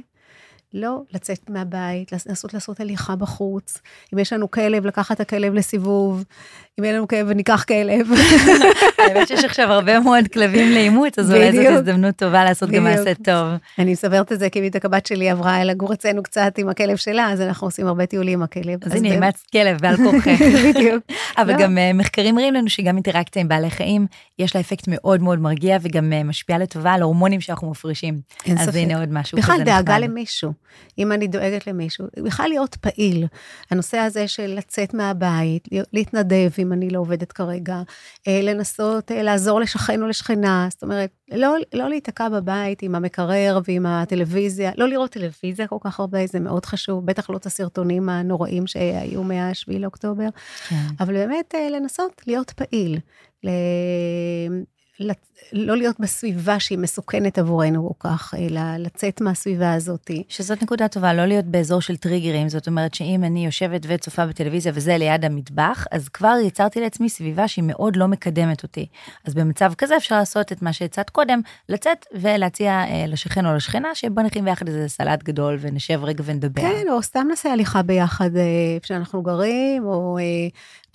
לא לצאת מהבית, לנסות לעשות הליכה בחוץ. אם יש לנו כלב, לקחת את הכלב לסיבוב. אם אין לנו כלב, וניקח כלב. [laughs] האמת שיש עכשיו הרבה מאוד כלבים לאימוץ, אז אולי זאת הזדמנות טובה לעשות גם מעשה טוב. אני מספרת את זה כי בדיוק הבת שלי עברה לגור אצלנו קצת עם הכלב שלה, אז אנחנו עושים הרבה טיולים עם הכלב. אז הנה, אימצת כלב ועל [laughs] כורכך. בדיוק. [laughs] אבל לא. גם אה, מחקרים מראים לנו שגם אינטראקציה עם בעלי חיים, יש לה אפקט מאוד מאוד מרגיע וגם אה, משפיעה לטובה על הורמונים שאנחנו מפרישים. אין ספק. אז הנה עוד משהו כזה נחמד. בכלל דאגה למישהו. אם אני דואגת למישהו, בכלל להיות פעיל. הנושא הזה של לצאת מהבית, להתנדב אם אני לא עובדת כרגע, אה, לנסות אה, לעזור לשכן או לשכנה, זאת אומרת, לא, לא להיתקע בבית עם המקרר ועם הטלוויזיה, לא לראות טלוויזיה כל כך הרבה, זה מאוד חשוב, בטח לא את הסרטונים הנוראים שהיו מה-7 לאוקטובר, כן. אבל באמת אה, לנסות להיות פעיל. לא להיות בסביבה שהיא מסוכנת עבורנו כל כך, אלא לצאת מהסביבה הזאת. שזאת נקודה טובה, לא להיות באזור של טריגרים, זאת אומרת שאם אני יושבת וצופה בטלוויזיה וזה ליד המטבח, אז כבר יצרתי לעצמי סביבה שהיא מאוד לא מקדמת אותי. אז במצב כזה אפשר לעשות את מה שהצעת קודם, לצאת ולהציע אה, לשכן או לשכנה, שבוא נכין ביחד איזה סלט גדול ונשב רגע ונדבר. כן, או סתם נעשה הליכה ביחד אה, איפה שאנחנו גרים, או, אה,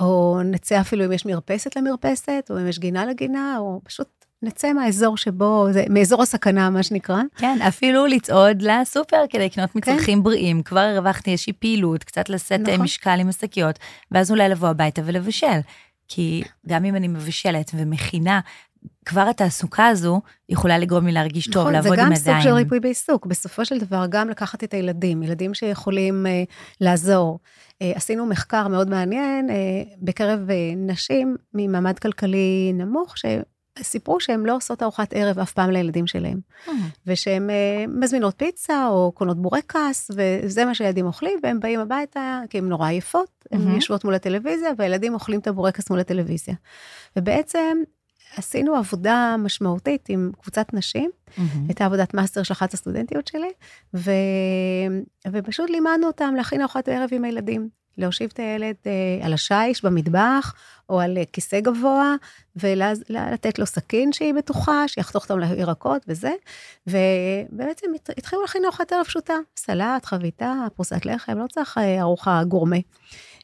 או נצא אפילו אם יש מרפסת למרפסת, או אם יש גינה לגינה, או פשוט נצא מהאזור שבו, זה מאזור הסכנה, מה שנקרא. כן, אפילו לצעוד לסופר כדי לקנות מצרכים כן. בריאים. כבר הרווחתי איזושהי פעילות, קצת לשאת נכון. משקל עם השקיות, ואז אולי לבוא הביתה ולבשל. כי גם אם אני מבשלת ומכינה, כבר התעסוקה הזו יכולה לגרום לי להרגיש נכון, טוב, לעבוד עם ידיים. זה גם סוג של ריפוי בעיסוק. בסופו של דבר, גם לקחת את הילדים, ילדים שיכולים uh, לעזור. Uh, עשינו מחקר מאוד מעניין uh, בקרב uh, נשים ממעמד כלכלי נמוך, ש... סיפרו שהן לא עושות ארוחת ערב אף פעם לילדים שלהם. Mm. ושהן uh, מזמינות פיצה או קונות בורקס, וזה מה שהילדים אוכלים, והם באים הביתה כי הן נורא עייפות, הן. יושבות מול הטלוויזיה, והילדים אוכלים את הבורקס מול הטלוויזיה. ובעצם עשינו עבודה משמעותית עם קבוצת נשים, mm-hmm. הייתה עבודת מאסטר של אחת הסטודנטיות שלי, ו... ופשוט לימדנו אותם להכין ארוחת ערב עם הילדים. להושיב את הילד אה, על השיש במטבח, או על אה, כיסא גבוה, ולתת לו סכין שהיא בטוחה, שיחתוך אותם לירקות וזה, ובעצם התחילו להכין ארוחת ערב פשוטה, סלט, חביתה, פרוסת לחם, לא צריך אה, ארוחה גורמה.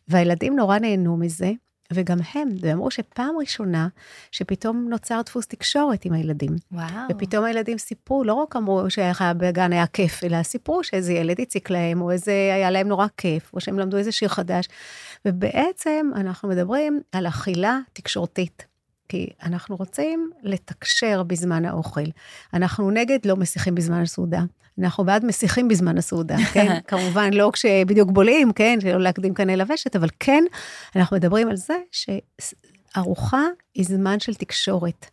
והילדים נורא נהנו מזה, וגם הם, ואמרו שפעם ראשונה שפתאום נוצר דפוס תקשורת עם הילדים. וואו. ופתאום הילדים סיפרו, לא רק אמרו שבגן היה כיף, אלא סיפרו שאיזה ילד הציק להם, או איזה היה להם נורא כיף, או שהם למדו איזה שיר חדש. ובעצם אנחנו מדברים על אכילה תקשורתית. כי אנחנו רוצים לתקשר בזמן האוכל. אנחנו נגד לא מסיחים בזמן הסעודה. אנחנו בעד מסיחים בזמן הסעודה, [laughs] כן? כמובן, לא כשבדיוק בולעים, כן? שלא להקדים כאן אל הוושת, אבל כן, אנחנו מדברים על זה שארוחה היא זמן של תקשורת.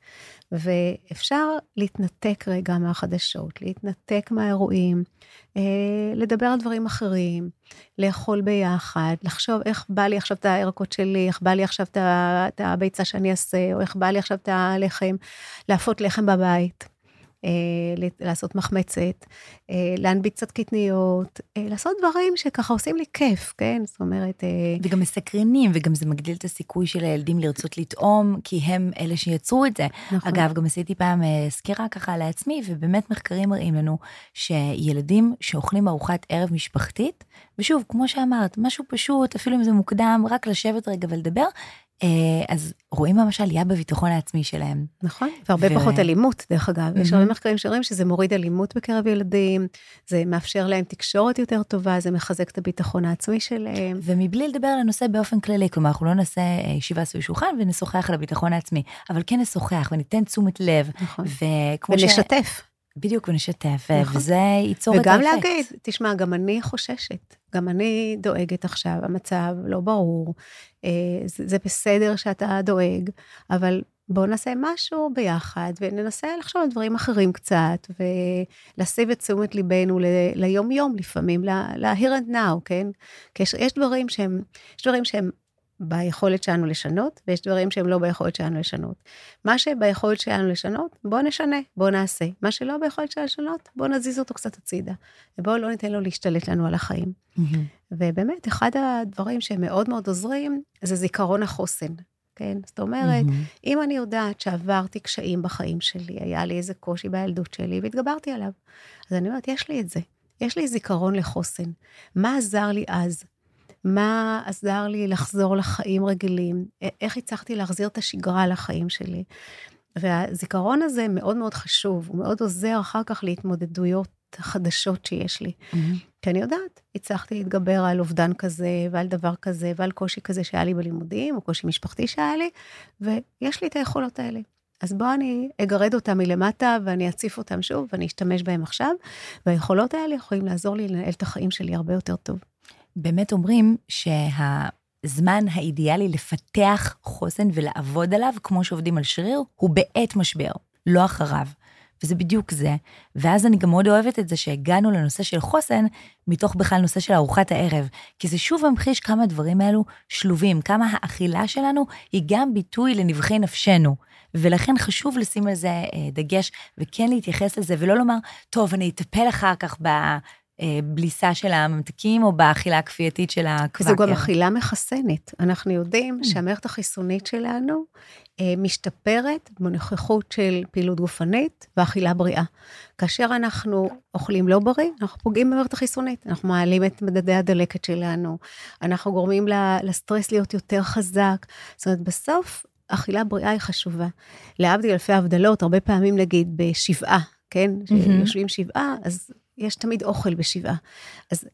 ואפשר להתנתק רגע מהחדשות, להתנתק מהאירועים, אה, לדבר על דברים אחרים, לאכול ביחד, לחשוב איך בא לי עכשיו את הירקות שלי, איך בא לי עכשיו את הביצה שאני אעשה, או איך בא לי עכשיו את הלחם, להפות לחם בבית. אה, לעשות מחמצת, אה, להנביט קצת קטניות, אה, לעשות דברים שככה עושים לי כיף, כן? זאת אומרת... וגם מסקרנים, וגם זה מגדיל את הסיכוי של הילדים לרצות לטעום, כי הם אלה שיצרו את זה. נכון. אגב, גם עשיתי פעם סקירה ככה לעצמי, ובאמת מחקרים מראים לנו שילדים שאוכלים ארוחת ערב משפחתית, ושוב, כמו שאמרת, משהו פשוט, אפילו אם זה מוקדם, רק לשבת רגע ולדבר, אז רואים ממש עלייה בביטחון העצמי שלהם. נכון, והרבה ו... פחות אלימות, דרך אגב. יש הרבה מחקרים שאומרים שזה מוריד אלימות בקרב ילדים, זה מאפשר להם תקשורת יותר טובה, זה מחזק את הביטחון העצמי שלהם. ומבלי לדבר על הנושא באופן כללי, כלומר, אנחנו לא נעשה אה, ישיבה סביב שולחן ונשוחח על הביטחון העצמי, אבל כן נשוחח וניתן תשומת לב. נכון. ונשתף. ש... בדיוק, ונשתף, נכון. וזה ייצור את האפקט. וגם להגיד, תשמע, גם אני חוששת, גם אני דואגת עכשיו, המצב לא ברור, אה, זה, זה בסדר שאתה דואג, אבל בואו נעשה משהו ביחד, וננסה לחשוב על דברים אחרים קצת, ולהסיב את תשומת ליבנו ליום-יום לפעמים, ל-here and now, כן? כי יש דברים שהם, יש דברים שהם ביכולת שלנו לשנות, ויש דברים שהם לא ביכולת שלנו לשנות. מה שביכולת שלנו לשנות, בואו נשנה, בואו נעשה. מה שלא ביכולת שלנו לשנות, בואו נזיז אותו קצת הצידה. ובואו לא ניתן לו להשתלט לנו על החיים. Mm-hmm. ובאמת, אחד הדברים שהם מאוד מאוד עוזרים, זה זיכרון החוסן. כן? זאת אומרת, mm-hmm. אם אני יודעת שעברתי קשיים בחיים שלי, היה לי איזה קושי בילדות שלי והתגברתי עליו, אז אני אומרת, יש לי את זה. יש לי זיכרון לחוסן. מה עזר לי אז? מה עזר לי לחזור לחיים רגילים, איך הצלחתי להחזיר את השגרה לחיים שלי. והזיכרון הזה מאוד מאוד חשוב, הוא מאוד עוזר אחר כך להתמודדויות חדשות שיש לי. Mm-hmm. כי אני יודעת, הצלחתי להתגבר על אובדן כזה, ועל דבר כזה, ועל קושי כזה שהיה לי בלימודים, או קושי משפחתי שהיה לי, ויש לי את היכולות האלה. אז בואו אני אגרד אותם מלמטה ואני אציף אותם שוב ואני אשתמש בהם עכשיו, והיכולות האלה יכולים לעזור לי לנהל את החיים שלי הרבה יותר טוב. באמת אומרים שהזמן האידיאלי לפתח חוסן ולעבוד עליו, כמו שעובדים על שריר, הוא בעת משבר, לא אחריו. וזה בדיוק זה. ואז אני גם מאוד אוהבת את זה שהגענו לנושא של חוסן, מתוך בכלל נושא של ארוחת הערב. כי זה שוב ממחיש כמה הדברים האלו שלובים, כמה האכילה שלנו היא גם ביטוי לנבחי נפשנו. ולכן חשוב לשים על זה אה, דגש, וכן להתייחס לזה, ולא לומר, טוב, אני אטפל אחר כך בליסה של הממתקים או באכילה הכפייתית של הקוואקר. זו גם אכילה מחסנת. אנחנו יודעים mm. שהמערכת החיסונית שלנו אה, משתפרת בנוכחות של פעילות גופנית ואכילה בריאה. כאשר אנחנו אוכלים לא בריא, אנחנו פוגעים במערכת החיסונית. אנחנו מעלים את מדדי הדלקת שלנו, אנחנו גורמים לסטרס להיות יותר חזק. זאת אומרת, בסוף אכילה בריאה היא חשובה. להבדיל אלפי הבדלות, הרבה פעמים נגיד בשבעה, כן? mm-hmm. שיושבים שבעה, אז יש תמיד אוכל בשבעה. אז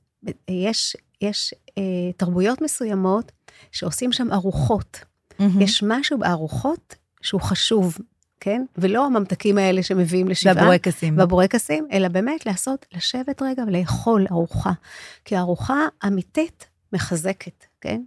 יש, יש אה, תרבויות מסוימות שעושים שם ארוחות. Mm-hmm. יש משהו בארוחות שהוא חשוב, כן? ולא הממתקים האלה שמביאים לשבעה. והבורקסים. והבורקסים, אלא באמת לעשות, לשבת רגע ולאכול ארוחה. כי ארוחה אמיתית מחזקת, כן?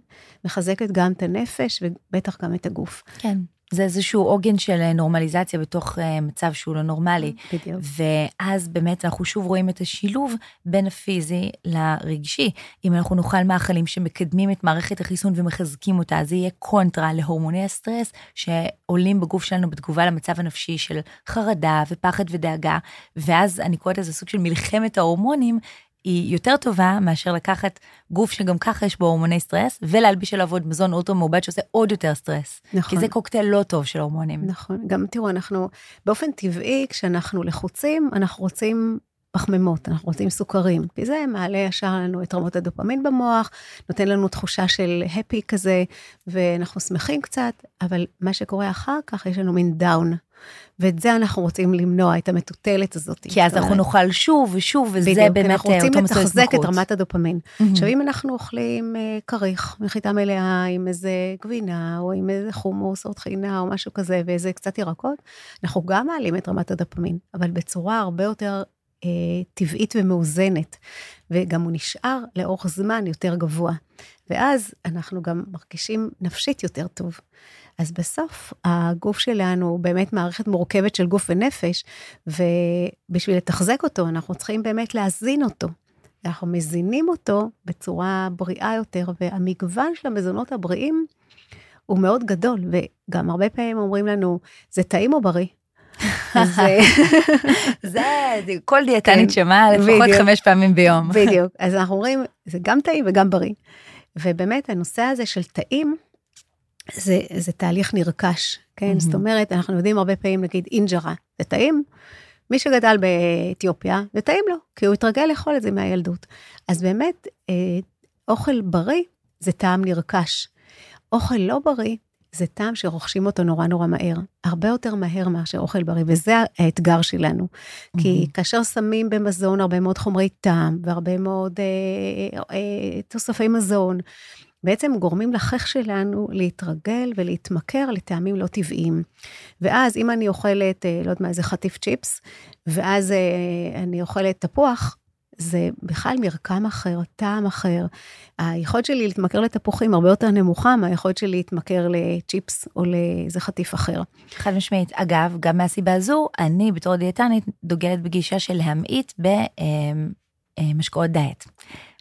מחזקת גם את הנפש ובטח גם את הגוף. כן. זה איזשהו עוגן של אה, נורמליזציה בתוך אה, מצב שהוא לא נורמלי. בדיוק. ואז באמת אנחנו שוב רואים את השילוב בין הפיזי לרגשי. אם אנחנו נאכל מאכלים שמקדמים את מערכת החיסון ומחזקים אותה, זה יהיה קונטרה להורמוני הסטרס שעולים בגוף שלנו בתגובה למצב הנפשי של חרדה ופחד ודאגה. ואז אני קוראת לזה סוג של מלחמת ההורמונים, היא יותר טובה מאשר לקחת גוף שגם ככה יש בו הורמוני סטרס, ולהלביש עליו עוד מזון אולטרה מעובד שעושה עוד יותר סטרס. נכון. כי זה קוקטייל לא טוב של הורמונים. נכון. גם תראו, אנחנו, באופן טבעי, כשאנחנו לחוצים, אנחנו רוצים פחמימות, אנחנו רוצים סוכרים, כי זה מעלה ישר לנו את רמות הדופמין במוח, נותן לנו תחושה של happy כזה, ואנחנו שמחים קצת, אבל מה שקורה אחר כך, יש לנו מין down. ואת זה אנחנו רוצים למנוע, את המטוטלת הזאת. כי אז אנחנו נאכל שוב ושוב, וזה בדיוק, באמת אותו מסלול התמכרות. אנחנו רוצים לתחזק את רמת הדופמין. Mm-hmm. עכשיו, אם אנחנו אוכלים אה, כריך, מחיטה מלאה עם איזה גבינה, או עם איזה חומוס או טחינה, או משהו כזה, ואיזה קצת ירקות, אנחנו גם מעלים את רמת הדופמין, אבל בצורה הרבה יותר אה, טבעית ומאוזנת, וגם הוא נשאר לאורך זמן יותר גבוה. ואז אנחנו גם מרגישים נפשית יותר טוב. אז בסוף הגוף שלנו הוא באמת מערכת מורכבת של גוף ונפש, ובשביל לתחזק אותו אנחנו צריכים באמת להזין אותו. אנחנו מזינים אותו בצורה בריאה יותר, והמגוון של המזונות הבריאים הוא מאוד גדול, וגם הרבה פעמים אומרים לנו, זה טעים או בריא? [laughs] זה, [laughs] זה, כל דיאטנית כן, שמעה לפחות חמש פעמים ביום. בדיוק, אז אנחנו אומרים, זה גם טעים וגם בריא. ובאמת, הנושא הזה של טעים, זה, זה תהליך נרכש, כן? Mm-hmm. זאת אומרת, אנחנו יודעים הרבה פעמים, נגיד, אינג'רה, זה טעים? מי שגדל באתיופיה, זה טעים לו, כי הוא התרגל לאכול את זה מהילדות. אז באמת, אה, אוכל בריא זה טעם נרכש. אוכל לא בריא זה טעם שרוכשים אותו נורא נורא מהר, הרבה יותר מהר מאשר אוכל בריא, וזה האתגר שלנו. Mm-hmm. כי כאשר שמים במזון הרבה מאוד חומרי טעם, והרבה מאוד אה, אה, תוספי מזון, בעצם גורמים לחך שלנו להתרגל ולהתמכר לטעמים לא טבעיים. ואז אם אני אוכלת, אה, לא יודעת מה, איזה חטיף צ'יפס, ואז אה, אני אוכלת תפוח, זה בכלל מרקם אחר, טעם אחר. היכולת שלי להתמכר לתפוחים הרבה יותר נמוכה מהיכולת שלי להתמכר לצ'יפס או לאיזה חטיף אחר. חד משמעית. אגב, גם מהסיבה הזו, אני בתור דיאטנית דוגלת בגישה של להמעיט במשקאות אה, דיאט.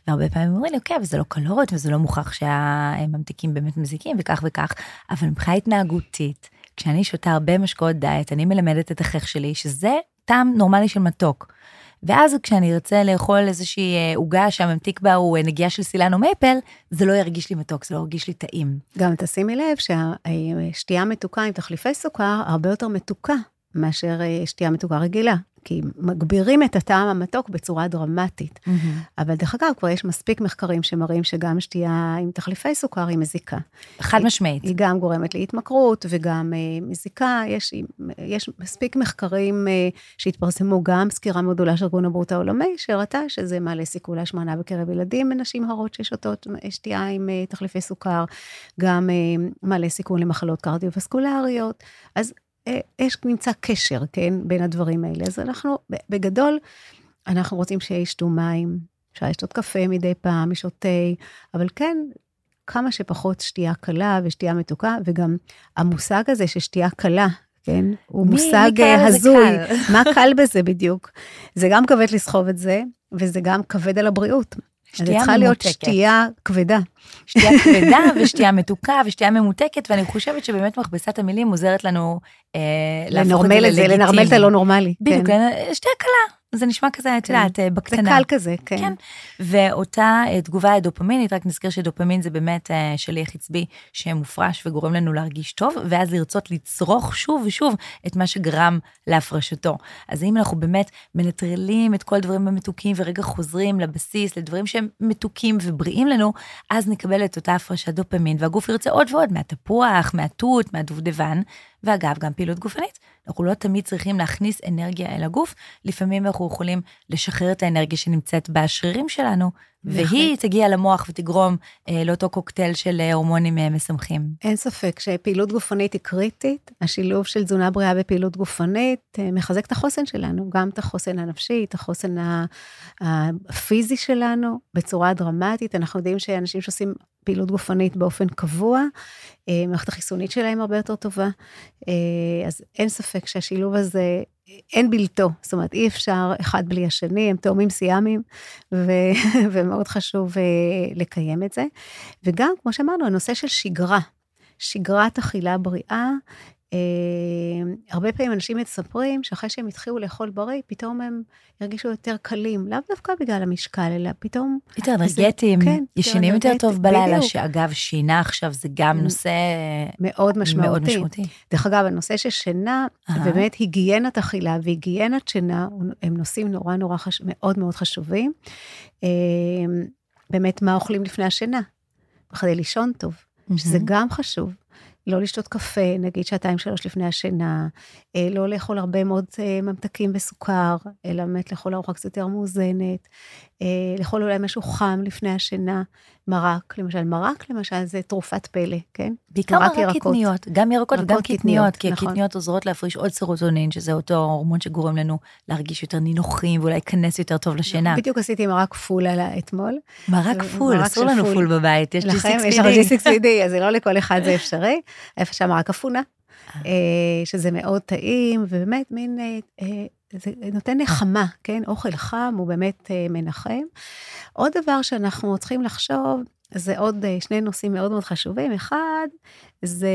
והרבה פעמים אומרים לי, אוקיי, אבל זה לא קלוריות וזה לא מוכח שהממתיקים באמת מזיקים וכך וכך, אבל מבחינה התנהגותית, כשאני שותה הרבה משקאות דיאט, אני מלמדת את החייך שלי שזה טעם נורמלי של מתוק. ואז כשאני ארצה לאכול איזושהי אה, עוגה שהממתיק בה הוא אה, נגיעה של סילן או מייפל, זה לא ירגיש לי מתוק, זה לא ירגיש לי טעים. גם תשימי לב שהשתייה מתוקה עם תחליפי סוכר הרבה יותר מתוקה מאשר אה, שתייה מתוקה רגילה. כי מגבירים את הטעם המתוק בצורה דרמטית. Mm-hmm. אבל דרך אגב, כבר יש מספיק מחקרים שמראים שגם שתייה עם תחליפי סוכר היא מזיקה. חד משמעית. היא, גם גורמת להתמכרות וגם uh, מזיקה. יש, יש מספיק מחקרים uh, שהתפרסמו, גם סקירה מאוד של ארגון הבריאות העולמי, שהראתה שזה מעלה סיכוי להשמנה בקרב ילדים ונשים הרות ששותות שתייה עם uh, תחליפי סוכר, גם uh, מעלה סיכון למחלות קרדיו-וסקולריות. אז אה, יש, נמצא קשר, כן, בין הדברים האלה. אז אנחנו, בגדול, אנחנו רוצים שישתו מים, אפשר לשתות קפה מדי פעם, לשתות תה, אבל כן, כמה שפחות שתייה קלה ושתייה מתוקה, וגם המושג הזה ששתייה קלה, כן, הוא מי, מושג מי הזוי. מה קל בזה בדיוק? זה גם כבד לסחוב את זה, וזה גם כבד על הבריאות. שתייה ממותקת. צריכה להיות שתייה כבדה. שתייה [laughs] כבדה ושתייה מתוקה ושתייה ממותקת, ואני חושבת שבאמת מכבסת המילים עוזרת לנו אה, להפוך את זה ללגיטימי. לנרמל את הלא נורמלי. בדיוק, כן. שתייה קלה. זה נשמע כזה, את כן. יודעת, אה, בקטנה. זה קל כזה, כן. כן. ואותה אה, תגובה דופמינית, רק נזכיר שדופמין זה באמת אה, שליח עצבי שמופרש וגורם לנו להרגיש טוב, ואז לרצות לצרוך שוב ושוב את מה שגרם להפרשתו. אז אם אנחנו באמת מנטרלים את כל הדברים המתוקים ורגע חוזרים לבסיס, לדברים שהם מתוקים ובריאים לנו, אז נקבל את אותה הפרשת דופמין, והגוף ירצה עוד ועוד מהתפוח, מהתות, מהדובדבן, ואגב, גם פעילות גופנית. אנחנו לא תמיד צריכים להכניס אנרגיה אל הגוף, לפעמים אנחנו יכולים לשחרר את האנרגיה שנמצאת בשרירים שלנו, והיא תגיע למוח ותגרום אה, לאותו קוקטייל של אה, הורמונים אה, משמחים. אין ספק שפעילות גופנית היא קריטית. השילוב של תזונה בריאה בפעילות גופנית אה, מחזק את החוסן שלנו, גם את החוסן הנפשי, את החוסן הפיזי שלנו, בצורה דרמטית. אנחנו יודעים שאנשים שעושים פעילות גופנית באופן קבוע, אה, המערכת החיסונית שלהם הרבה יותר טובה. אה, אז אין ספק שהשילוב הזה, אין בלתו, זאת אומרת, אי אפשר אחד בלי השני, הם תאומים סיאמים, ו- [laughs] ומאוד חשוב אה, לקיים את זה. וגם, כמו שאמרנו, הנושא של שגרה, שגרת אכילה בריאה, אה, הרבה פעמים אנשים מספרים שאחרי שהם התחילו לאכול בריא, פתאום הם הרגישו יותר קלים, לאו דווקא בגלל המשקל, אלא פתאום... יותר אנרגטיים, כן, ישנים יותר טוב בלילה, בדיוק. שאגב, שינה עכשיו זה גם נושא מאוד משמעותי. מאוד משמעותי. דרך אגב, הנושא של שינה. באמת היגיינת אכילה והיגיינת שינה, הם נושאים נורא נורא חש... מאוד מאוד חשובים. אה, באמת, מה אוכלים לפני השינה? בכדי לישון טוב, שזה. גם חשוב. לא לשתות קפה, נגיד שעתיים שלוש לפני השינה, אה, לא לאכול הרבה מאוד אה, ממתקים וסוכר, אלא באמת לאכול ארוחה קצת יותר מאוזנת, לאכול אולי משהו חם לפני השינה, מרק, למשל, מרק למשל זה תרופת פלא, כן? בעיקר מרק ירקות. קטניות, גם ירקות וגם קטניות, כי נכון. הקטניות עוזרות להפריש עוד סרוטונין, שזה אותו הורמון שגורם לנו להרגיש יותר נינוחים ואולי להיכנס יותר טוב לשינה. בדיוק עשיתי מרק פול על ה- אתמול. מרק פול, מרק אסור לנו פול. פול בבית, יש לי לכם סיקס יש לך G6PD, אז זה לא לכל אחד זה אפשרי. איפה שהמרק אפונה, אה, שזה מאוד טעים, ובאמת מין, אה, אה, זה נותן נחמה, כן? אוכל חם הוא באמת אה, מנחם. עוד דבר שאנחנו צריכים לחשוב, זה עוד אה, שני נושאים מאוד מאוד חשובים. אחד, זה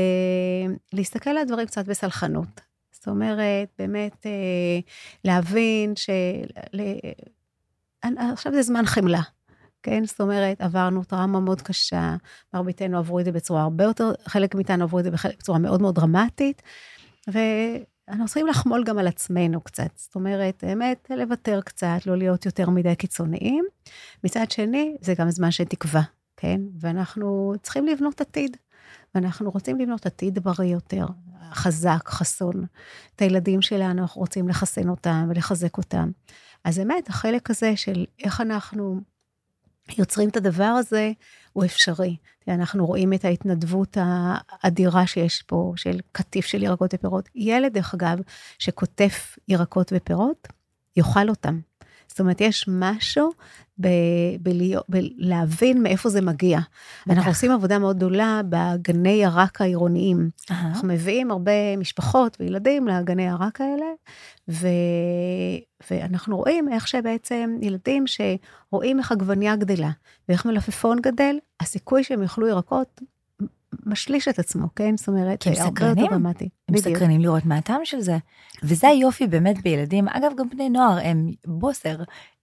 להסתכל על הדברים קצת בסלחנות. זאת אומרת, באמת אה, להבין של... עכשיו זה זמן חמלה. כן? זאת אומרת, עברנו טראומה מאוד קשה, מרביתנו עברו את זה בצורה הרבה יותר, חלק מאיתנו עברו את זה בצורה מאוד מאוד דרמטית, ואנחנו צריכים לחמול גם על עצמנו קצת. זאת אומרת, באמת, לוותר קצת, לא להיות יותר מדי קיצוניים. מצד שני, זה גם זמן של תקווה, כן? ואנחנו צריכים לבנות עתיד. ואנחנו רוצים לבנות עתיד בריא יותר, חזק, חסון. את הילדים שלנו, אנחנו רוצים לחסן אותם ולחזק אותם. אז באמת, החלק הזה של איך אנחנו יוצרים את הדבר הזה, הוא אפשרי. אנחנו רואים את ההתנדבות האדירה שיש פה, של קטיף של ירקות ופירות. ילד, דרך אגב, שקוטף ירקות ופירות, יאכל אותם. זאת אומרת, יש משהו ב- בלהיות- בלהבין מאיפה זה מגיע. אנחנו עושים עבודה מאוד גדולה בגני ירק העירוניים. אהה. אנחנו מביאים הרבה משפחות וילדים לגני ירק האלה, ו... ואנחנו רואים איך שבעצם ילדים שרואים איך עגבנייה גדלה ואיך מלפפון גדל, הסיכוי שהם יאכלו ירקות משליש את עצמו, כן? זאת אומרת, כי הם סקרנים. דרמטי. הם בדיוק. סקרנים לראות מה הטעם של זה. וזה היופי באמת בילדים, אגב, גם בני נוער הם בוסר.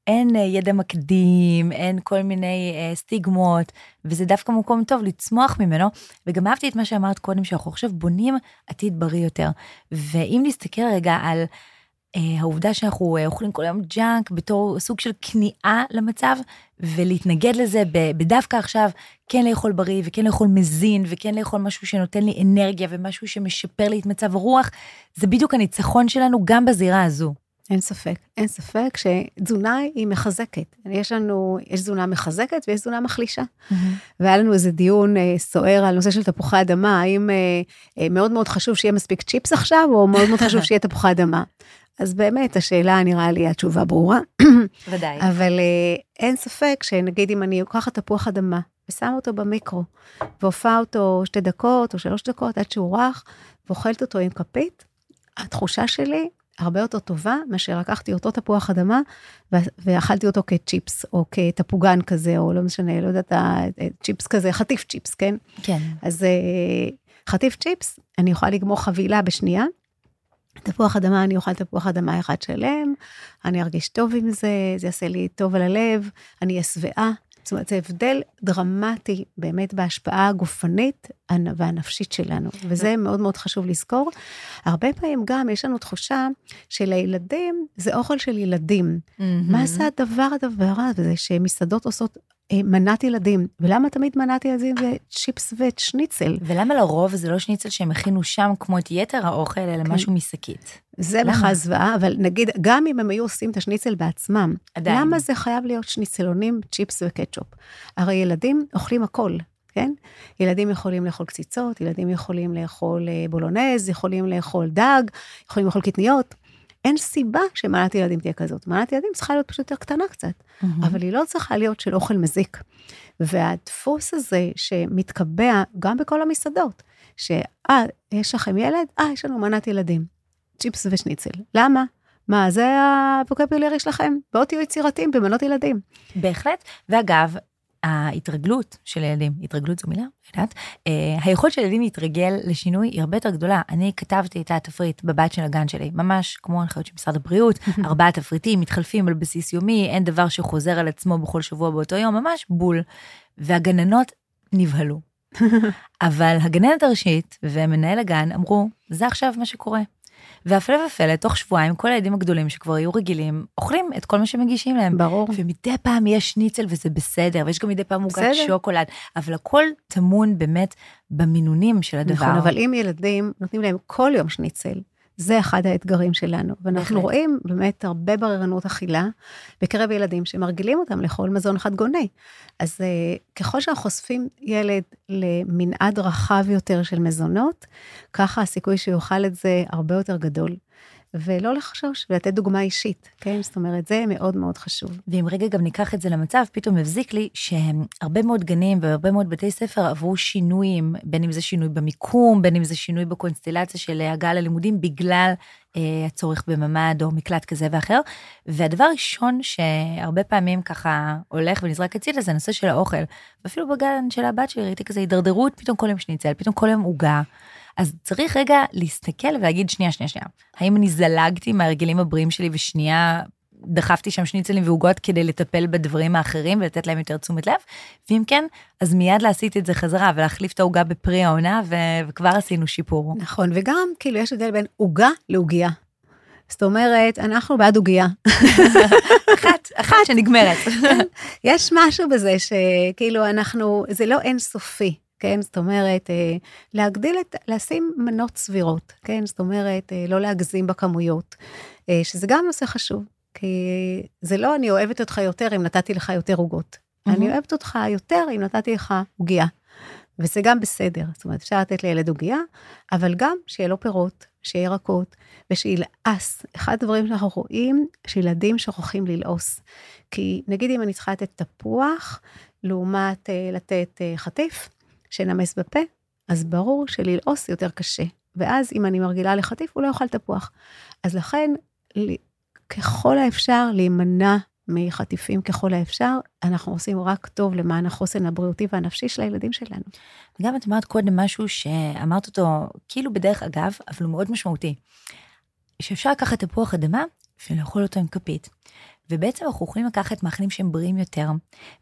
אין אה, ידע מקדים, אין כל מיני אה, סטיגמות, וזה דווקא מקום טוב לצמוח ממנו. וגם אהבתי את מה שאמרת קודם, שאנחנו עכשיו בונים עתיד בריא יותר. ואם נסתכל רגע על העובדה שאנחנו אה, אוכלים כל היום ג'אנק בתור סוג של כניעה למצב, ולהתנגד לזה בדווקא עכשיו, כן לאכול בריא, וכן לאכול מזין, וכן לאכול משהו שנותן לי אנרגיה, ומשהו שמשפר לי את מצב הרוח, זה בדיוק הניצחון שלנו גם בזירה הזו. אין ספק, אין ספק שתזונה היא מחזקת. יש לנו, יש תזונה מחזקת ויש תזונה מחלישה. והיה לנו איזה דיון אה, סוער על נושא של תפוחי אדמה, האם אה, אה, מאוד מאוד חשוב שיהיה מספיק צ'יפס עכשיו, או מאוד מאוד חשוב [laughs] שיהיה תפוחי אדמה. אז באמת, השאלה נראה לי התשובה ברורה, ודאי. אבל אה, אין ספק שנגיד אם אני לוקחת תפוח אדמה ושמה אותו במיקרו, והופעה אותו שתי דקות או שלוש דקות עד שהוא רך, ואוכלת אותו עם כפית, התחושה שלי הרבה יותר טובה מאשר לקחתי אותו תפוח אדמה ואכלתי אותו כצ'יפס, או כתפוגן כזה, או לא משנה, לא יודעת, ה- צ'יפס כזה, חטיף צ'יפס, כן? כן. אז אה, חטיף צ'יפס, אני יכולה לגמור חבילה בשנייה. תפוח אדמה, אני אוכל תפוח אדמה אחד שלם, אני ארגיש טוב עם זה, זה יעשה לי טוב על הלב, אני אהיה שבעה. זאת אומרת, זה הבדל דרמטי באמת בהשפעה הגופנית הנ- והנפשית שלנו, וזה מאוד מאוד חשוב לזכור. הרבה פעמים גם יש לנו תחושה שלילדים זה אוכל של ילדים. מה זה הדבר הדבר הזה שמסעדות עושות מנת ילדים? ולמה תמיד מנת ילדים זה צ'יפס ושניצל? ולמה לרוב זה לא שניצל שהם הכינו שם כמו את יתר האוכל, אלא כן. משהו משקית? זה? בכלל זוועה, אבל נגיד, גם אם הם היו עושים את השניצל בעצמם, עדיין. למה זה חייב להיות שניצלונים, צ'יפס וקטשופ? הרי ילדים אוכלים הכל, כן? ילדים יכולים לאכול קציצות, ילדים יכולים לאכול אה, בולונז, יכולים לאכול דג, יכולים לאכול קטניות. אין סיבה שמנת ילדים תהיה כזאת. מנת ילדים צריכה להיות פשוט יותר קטנה קצת, אבל היא לא צריכה להיות של אוכל מזיק. והדפוס הזה שמתקבע גם בכל המסעדות, שאה, יש לכם ילד? אה, יש לנו מנת ילדים. צ'יפס ושניצל. למה? מה, זה הווקבולרי שלכם? בואו תהיו יצירתיים במנות ילדים. בהחלט. ואגב, ההתרגלות של ילדים, התרגלות זו מילה, יודעת, אה, היכולת של ילדים להתרגל לשינוי היא הרבה יותר גדולה. אני כתבתי את התפריט בבית של הגן שלי, ממש כמו הנחיות של משרד הבריאות, [laughs] ארבעה תפריטים מתחלפים על בסיס יומי, אין דבר שחוזר על עצמו בכל שבוע באותו יום, ממש בול. והגננות נבהלו. [laughs] אבל הגננת הראשית ומנהל הגן אמרו, זה עכשיו מה שקורה. והפלא ופלא, תוך שבועיים, כל הילדים הגדולים שכבר היו רגילים, אוכלים את כל מה שמגישים להם. ברור. ומדי פעם יש שניצל וזה בסדר, ויש גם מדי פעם עוגת שוקולד, אבל הכל טמון באמת במינונים של הדבר. נכון, אבל אם ילדים נותנים להם כל יום שניצל, זה אחד האתגרים שלנו. ואנחנו בהחלט. רואים באמת הרבה בררנות אכילה בקרב ילדים שמרגילים אותם לאכול מזון חד גוני. אז uh, ככל שאנחנו חושפים ילד למנעד רחב יותר של מזונות, ככה הסיכוי שהוא יאכל את זה הרבה יותר גדול. ולא לחשוש, ולתת דוגמה אישית, כן? זאת אומרת, זה מאוד מאוד חשוב. ואם רגע גם ניקח את זה למצב, פתאום הבזיק לי שהרבה מאוד גנים והרבה מאוד בתי ספר עברו שינויים, בין אם זה שינוי במיקום, בין אם זה שינוי בקונסטלציה של הגעה ללימודים, בגלל אה, הצורך בממ"ד או מקלט כזה ואחר. והדבר הראשון שהרבה פעמים ככה הולך ונזרק הצידה זה הנושא של האוכל. ואפילו בגן של הבת שלי ראיתי כזה הידרדרות, פתאום כל יום שניצל, פתאום כל יום עוגה. אז צריך רגע להסתכל ולהגיד, שנייה, שנייה, שנייה, האם אני זלגתי מהרגלים הבריאים שלי ושנייה דחפתי שם שניצלים ועוגות כדי לטפל בדברים האחרים ולתת להם יותר תשומת לב? ואם כן, אז מיד להסיט את זה חזרה ולהחליף את העוגה בפרי העונה, ו- וכבר עשינו שיפור. נכון, וגם כאילו יש הבדל בין עוגה לעוגייה. זאת אומרת, אנחנו בעד עוגייה. [laughs] אחת, אחת שנגמרת. [laughs] כן. יש משהו בזה שכאילו אנחנו, זה לא אינסופי. כן? זאת אומרת, אה, להגדיל את, לשים מנות סבירות, כן? זאת אומרת, אה, לא להגזים בכמויות, אה, שזה גם נושא חשוב, כי זה לא אני אוהבת אותך יותר אם נתתי לך יותר עוגות. Mm-hmm. אני אוהבת אותך יותר אם נתתי לך עוגייה. וזה גם בסדר, זאת אומרת, אפשר לתת לילד עוגייה, אבל גם שיהיה לו פירות, שיהיה ירקות, ושילעס. אחד הדברים שאנחנו רואים, שילדים שוכחים ללעוס. כי נגיד אם אני צריכה לתת תפוח, לעומת לתת חטיף, שנמס בפה, אז ברור שללעוס יותר קשה. ואז אם אני מרגילה לחטיף, הוא לא יאכל תפוח. אז לכן, ככל האפשר, להימנע מחטיפים ככל האפשר, אנחנו עושים רק טוב למען החוסן הבריאותי והנפשי של הילדים שלנו. וגם את אמרת קודם משהו שאמרת אותו כאילו בדרך אגב, אבל הוא מאוד משמעותי. שאפשר לקחת תפוח אדמה ולאכול אותו עם כפית. ובעצם אנחנו יכולים לקחת מאכלים שהם בריאים יותר,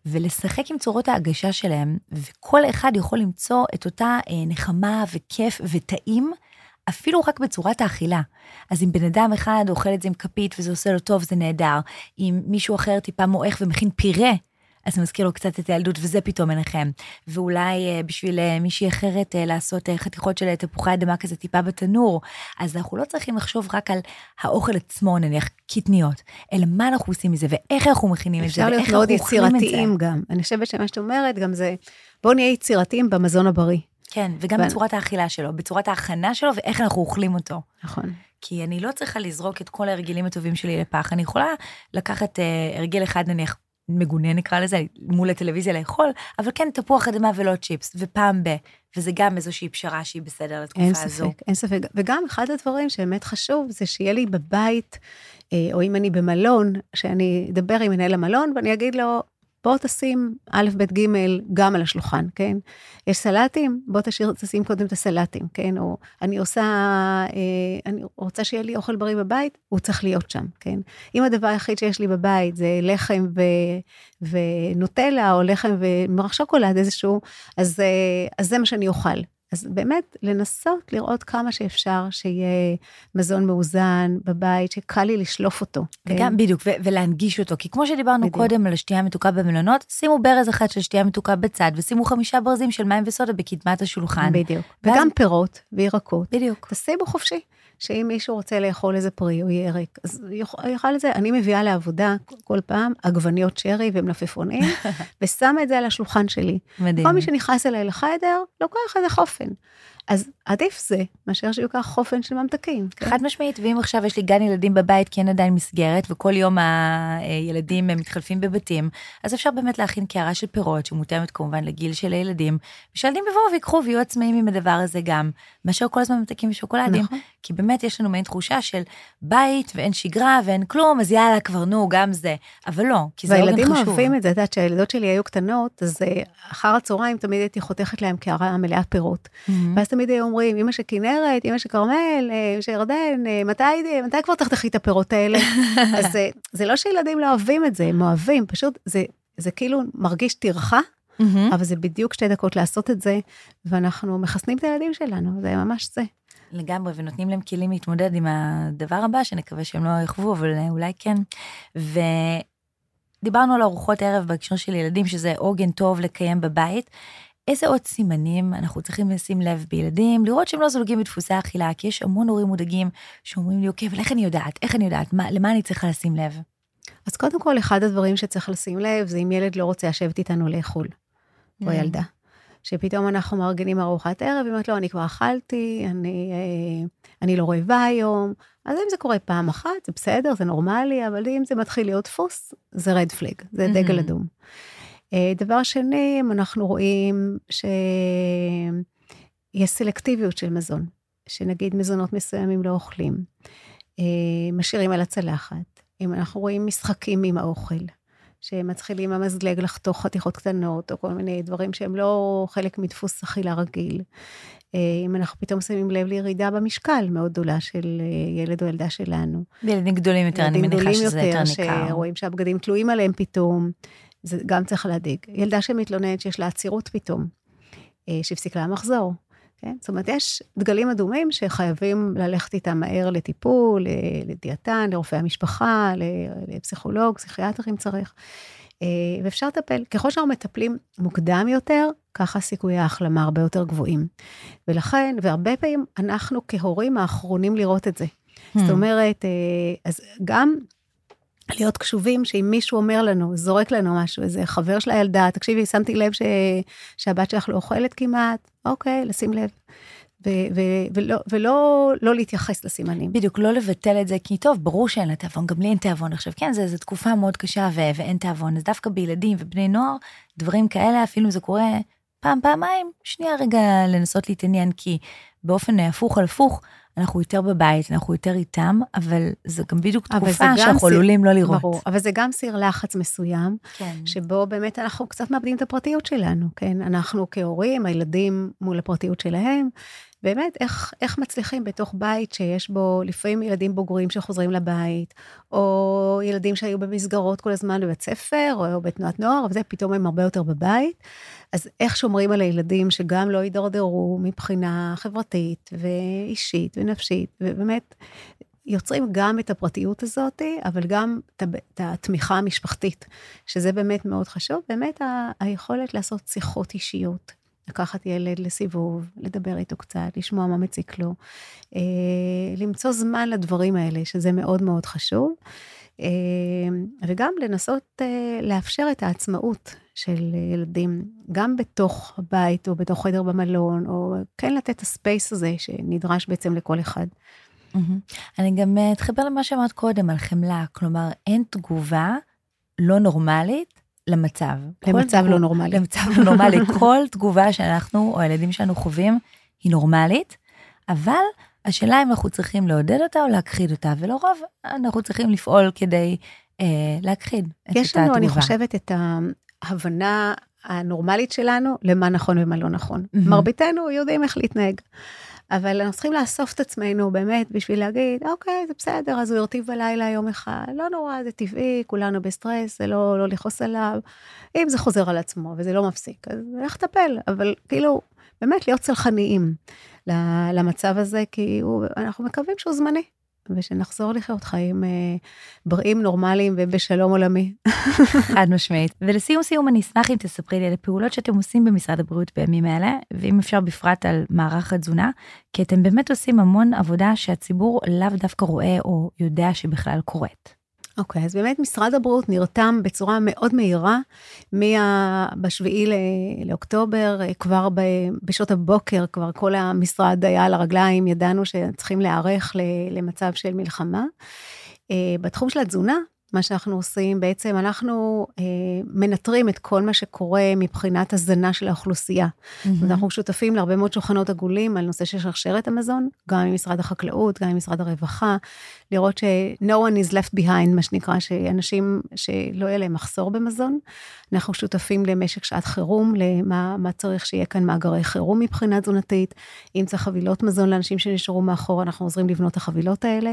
ולשחק עם צורות ההגשה שלהם, וכל אחד יכול למצוא את אותה אה, נחמה וכיף וטעים, אפילו רק בצורת האכילה. אז אם בן אדם אחד אוכל את זה עם כפית וזה עושה לו טוב, זה נהדר. אם מישהו אחר טיפה מועך ומכין פירה, אז זה מזכיר לו קצת את הילדות, וזה פתאום מנחם. ואולי אה, בשביל אה, מישהי אחרת אה, לעשות חתיכות של תפוחי אדמה כזה טיפה בתנור. אז אנחנו לא צריכים לחשוב רק על האוכל עצמו, נניח קטניות, אלא מה אנחנו עושים מזה, ואיך אנחנו מכינים את זה, ואיך אנחנו אוכלים את זה. אפשר להיות מאוד יצירתיים גם. אני חושבת שמה שאת אומרת גם זה, בואו נהיה יצירתיים במזון הבריא. כן, וגם ו... בצורת האכילה שלו, בצורת ההכנה שלו ואיך אנחנו אוכלים אותו. נכון. כי אני לא צריכה לזרוק את כל ההרגלים הטובים שלי לפח, אני יכולה לקחת uh, הרגל אחד נניח מגונה נקרא לזה, מול הטלוויזיה לאכול, אבל כן תפוח אדמה ולא צ'יפס, ופעם ב... וזה גם איזושהי פשרה שהיא בסדר לתקופה אין הזו. אין ספק, אין ספק. וגם אחד הדברים שבאמת חשוב, זה שיהיה לי בבית, אה, או אם אני במלון, שאני אדבר עם מנהל המלון ואני אגיד לו, בוא תשים א', ב', ג', גם על השולחן, כן? יש סלטים, בוא תשאיר, תשים קודם את הסלטים, כן? או אני עושה, אה, אני רוצה שיהיה לי אוכל בריא בבית, הוא צריך להיות שם, כן? אם הדבר היחיד שיש לי בבית זה לחם ו, ונוטלה, או לחם ומרח שוקולד איזשהו, אז, אה, אז זה מה שאני אוכל. אז באמת, לנסות לראות כמה שאפשר שיהיה מזון מאוזן בבית, שקל לי לשלוף אותו. וגם, כן? בדיוק, ו- ולהנגיש אותו, כי כמו שדיברנו בדיוק. קודם על השתייה המתוקה במלונות, שימו ברז אחד של שתייה מתוקה בצד, ושימו חמישה ברזים של מים וסודה בקדמת השולחן. בדיוק. ואז... וגם פירות וירקות. בדיוק. תשימו חופשי. שאם מישהו רוצה לאכול איזה פרי או ירק, אז יאכל את זה. אני מביאה לעבודה כל פעם עגבניות שרי ומלפפונים, [laughs] ושמה את זה על השולחן שלי. מדהים. כל מי שנכנס אליי לחדר, לוקח איזה חופן. אז עדיף זה, מאשר שיהיו ככה חופן של ממתקים. כן? חד משמעית, ואם עכשיו יש לי גן ילדים בבית כי אין עדיין מסגרת, וכל יום הילדים מתחלפים בבתים, אז אפשר באמת להכין קערה של פירות, שמותאמת כמובן לגיל של הילדים, ושילדים יבואו ויקחו ויהיו עצמאים עם הדבר הזה גם, מאשר כל הזמן ממתקים ושוקולדים, נכון. כי באמת יש לנו מעין תחושה של בית ואין שגרה ואין כלום, אז יאללה, כבר נו, גם זה. אבל לא, כי זה עוגן חשוב. והילדים אוהבים את זה, את יודעת, כשהילדות שלי היו קטנות, אז אה, אחר הצהריים תמיד הייתי חותכת להם קערה מלאה פירות. Mm-hmm. ואז תמיד היו אומרים, אמא של כנרת, אמא של כרמל, אמא של ירדן, אה, מתי, מתי כבר תחתכי את הפירות האלה? [laughs] אז זה, זה לא שילדים לא אוהבים את זה, הם אוהבים, פשוט זה, זה כאילו מרגיש טרחה. Mm-hmm. אבל זה בדיוק שתי דקות לעשות את זה, ואנחנו מחסנים את הילדים שלנו, זה ממש זה. לגמרי, ונותנים להם כלים להתמודד עם הדבר הבא, שנקווה שהם לא יחוו, אבל אולי כן. ודיברנו על ארוחות ערב בהקשר של ילדים, שזה עוגן טוב לקיים בבית. איזה עוד סימנים אנחנו צריכים לשים לב בילדים, לראות שהם לא זולגים בדפוסי אכילה, כי יש המון הורים מודאגים שאומרים לי, אוקיי, אבל איך אני יודעת? איך אני יודעת? מה, למה אני צריכה לשים לב? אז קודם כל, אחד הדברים שצריך לשים לב, זה אם ילד לא רוצה לשבת איתנו לאכול, או mm. ילדה. שפתאום אנחנו מארגנים ארוחת ערב, היא אומרת לו, אני כבר אכלתי, אני, אה, אני לא רעבה היום. אז אם זה קורה פעם אחת, זה בסדר, זה נורמלי, אבל אם זה מתחיל להיות דפוס, זה רד פלג, זה דגל אדום. אה, דבר שני, אנחנו רואים שיש סלקטיביות של מזון, שנגיד מזונות מסוימים לא אוכלים, אה, משאירים על הצלחת. אם אנחנו רואים משחקים עם האוכל, שמתחילים המזלג לחתוך חתיכות קטנות, או כל מיני דברים שהם לא חלק מדפוס אכילה רגיל. אה, אם אנחנו פתאום שמים לב לירידה במשקל מאוד גדולה של ילד או ילדה שלנו. ילדים גדולים יותר, אני מניחה שזה יותר ניכר. שרואים שהבגדים תלויים עליהם פתאום, זה גם צריך להדאיג. ילדה שמתלוננת שיש לה עצירות פתאום, אה, שהפסיק לה מחזור. כן? זאת אומרת, יש דגלים אדומים שחייבים ללכת איתם מהר לטיפול, לדיאטן, לרופאי המשפחה, לפסיכולוג, פסיכיאטר אם צריך. אה, ואפשר לטפל. ככל שאנחנו מטפלים מוקדם יותר, ככה סיכויי ההחלמה הרבה יותר גבוהים. ולכן, והרבה פעמים אנחנו כהורים האחרונים לראות את זה. Hmm. זאת אומרת, אה, אז גם להיות קשובים שאם מישהו אומר לנו, זורק לנו משהו, איזה חבר של הילדה, תקשיבי, שמתי לב ש... שהבת שלך לא אוכלת כמעט, אוקיי, לשים לב. ו- ו- ולא, ולא לא להתייחס לסימנים. בדיוק, לא לבטל את זה, כי טוב, ברור שאין לה תיאבון, גם לי אין תיאבון עכשיו. כן, זו תקופה מאוד קשה ו- ואין תיאבון, אז דווקא בילדים ובני נוער, דברים כאלה, אפילו זה קורה פעם, פעמיים, שנייה רגע לנסות להתעניין, כי באופן הפוך על הפוך, אנחנו יותר בבית, אנחנו יותר איתם, אבל זה גם בדיוק תקופה שאנחנו עלולים לא לראות. ברור, אבל זה גם סיר לחץ מסוים, כן. שבו באמת אנחנו קצת מאבדים את הפרטיות שלנו, כן? אנחנו כהורים, הילדים מול הפרטיות שלהם, באמת, איך, איך מצליחים בתוך בית שיש בו לפעמים ילדים בוגרים שחוזרים לבית, או ילדים שהיו במסגרות כל הזמן בבית ספר, או בתנועת נוער, וזה פתאום הם הרבה יותר בבית. אז איך שומרים על הילדים שגם לא יידרדרו מבחינה חברתית ואישית ונפשית, ובאמת יוצרים גם את הפרטיות הזאת, אבל גם את התמיכה המשפחתית, שזה באמת מאוד חשוב, באמת היכולת לעשות שיחות אישיות. לקחת ילד לסיבוב, לדבר איתו קצת, לשמוע מה מציק לו, אה, למצוא זמן לדברים האלה, שזה מאוד מאוד חשוב, אה, וגם לנסות אה, לאפשר את העצמאות של ילדים, גם בתוך הבית או בתוך חדר במלון, או כן לתת את הספייס הזה שנדרש בעצם לכל אחד. אני גם אתחבר למה שאמרת קודם על חמלה, כלומר, אין תגובה לא נורמלית למצב. למצב תגוב... לא נורמלי. למצב לא נורמלי. [laughs] כל תגובה שאנחנו או הילדים שלנו חווים היא נורמלית, אבל השאלה אם אנחנו צריכים לעודד אותה או להכחיד אותה, ולרוב אנחנו צריכים לפעול כדי אה, להכחיד את אותה תגובה. יש לנו, אני חושבת, את ההבנה הנורמלית שלנו למה נכון ומה לא נכון. Mm-hmm. מרביתנו יודעים איך להתנהג. אבל אנחנו צריכים לאסוף את עצמנו באמת בשביל להגיד, אוקיי, זה בסדר, אז הוא הרטיב בלילה יום אחד, לא נורא, זה טבעי, כולנו בסטרס, זה לא, לא לכעוס עליו. אם זה חוזר על עצמו וזה לא מפסיק, אז איך לטפל, אבל כאילו, באמת להיות צלחניים למצב הזה, כי הוא, אנחנו מקווים שהוא זמני. ושנחזור לחיות חיים אה, בריאים, נורמליים ובשלום עולמי. [laughs] חד משמעית. ולסיום סיום, אני אשמח אם תספרי לי על הפעולות שאתם עושים במשרד הבריאות בימים האלה, ואם אפשר בפרט על מערך התזונה, כי אתם באמת עושים המון עבודה שהציבור לאו דווקא רואה או יודע שבכלל קורית. אוקיי, okay, אז באמת משרד הבריאות נרתם בצורה מאוד מהירה, ב-7 לאוקטובר, כבר ב, בשעות הבוקר, כבר כל המשרד היה על הרגליים, ידענו שצריכים להיערך למצב של מלחמה. אה, בתחום של התזונה, מה שאנחנו עושים, בעצם אנחנו אה, מנטרים את כל מה שקורה מבחינת הזנה של האוכלוסייה. Mm-hmm. אנחנו שותפים להרבה מאוד שולחנות עגולים על נושא של שרשרת המזון, גם עם משרד החקלאות, גם עם משרד הרווחה, לראות ש- no one is left behind, מה שנקרא, שאנשים, שלא יהיה להם מחסור במזון. אנחנו שותפים למשק שעת חירום, למה מה צריך שיהיה כאן מאגרי חירום מבחינה תזונתית. אם צריך חבילות מזון לאנשים שנשארו מאחור, אנחנו עוזרים לבנות את החבילות האלה.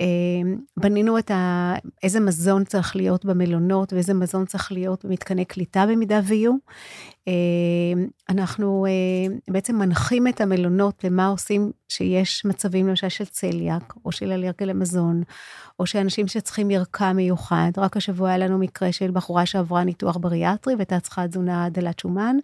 אה, בנינו את ה... איזה מזון צריך להיות במלונות ואיזה מזון צריך להיות במתקני קליטה במידה ויהיו. אה, אנחנו אה, בעצם מנחים את המלונות למה עושים שיש מצבים למשל של צליאק, או של אלרגיה למזון, או שאנשים שצריכים ערכה מיוחד. רק השבוע היה לנו מקרה של בחורה שעברה ניתוח בריאטרי והייתה צריכה תזונה דלת שומן,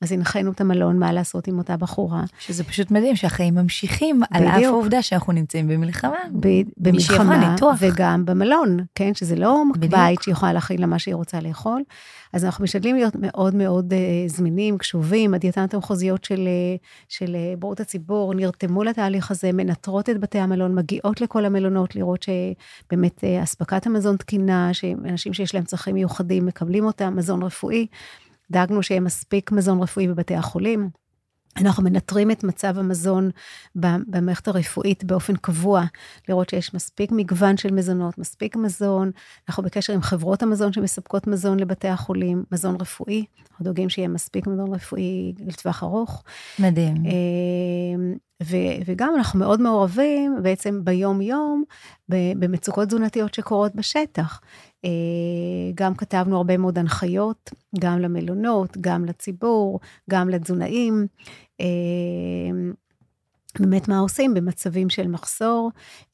אז הנחינו את המלון מה לעשות עם אותה בחורה. שזה פשוט מדהים שהחיים ממשיכים, בדיוק. על אף העובדה שאנחנו נמצאים במלחמה. ב- במלחמה, וגם במלון, כן? שזה לא בדיוק. בית שיכולה להכין לה מה שהיא רוצה לאכול. אז אנחנו משתדלים להיות מאוד מאוד uh, זמינים, קשובים. הדיאטנות המחוזיות של, uh, של uh, בריאות הציבור נרתמו לתהליך הזה, מנטרות את בתי המלון, מגיעות לכל המלונות לראות שבאמת uh, אספקת המזון תקינה, שאנשים שיש להם צרכים מיוחדים מקבלים אותם, מזון רפואי. דאגנו שיהיה מספיק מזון רפואי בבתי החולים. אנחנו מנטרים את מצב המזון במערכת הרפואית באופן קבוע, לראות שיש מספיק מגוון של מזונות, מספיק מזון. אנחנו בקשר עם חברות המזון שמספקות מזון לבתי החולים, מזון רפואי. אנחנו דואגים שיהיה מספיק מזון רפואי לטווח ארוך. מדהים. ו- וגם אנחנו מאוד מעורבים בעצם ביום-יום במצוקות תזונתיות שקורות בשטח. אה, גם כתבנו הרבה מאוד הנחיות, גם למלונות, גם לציבור, גם לתזונאים. אה, באמת מה עושים במצבים של מחסור.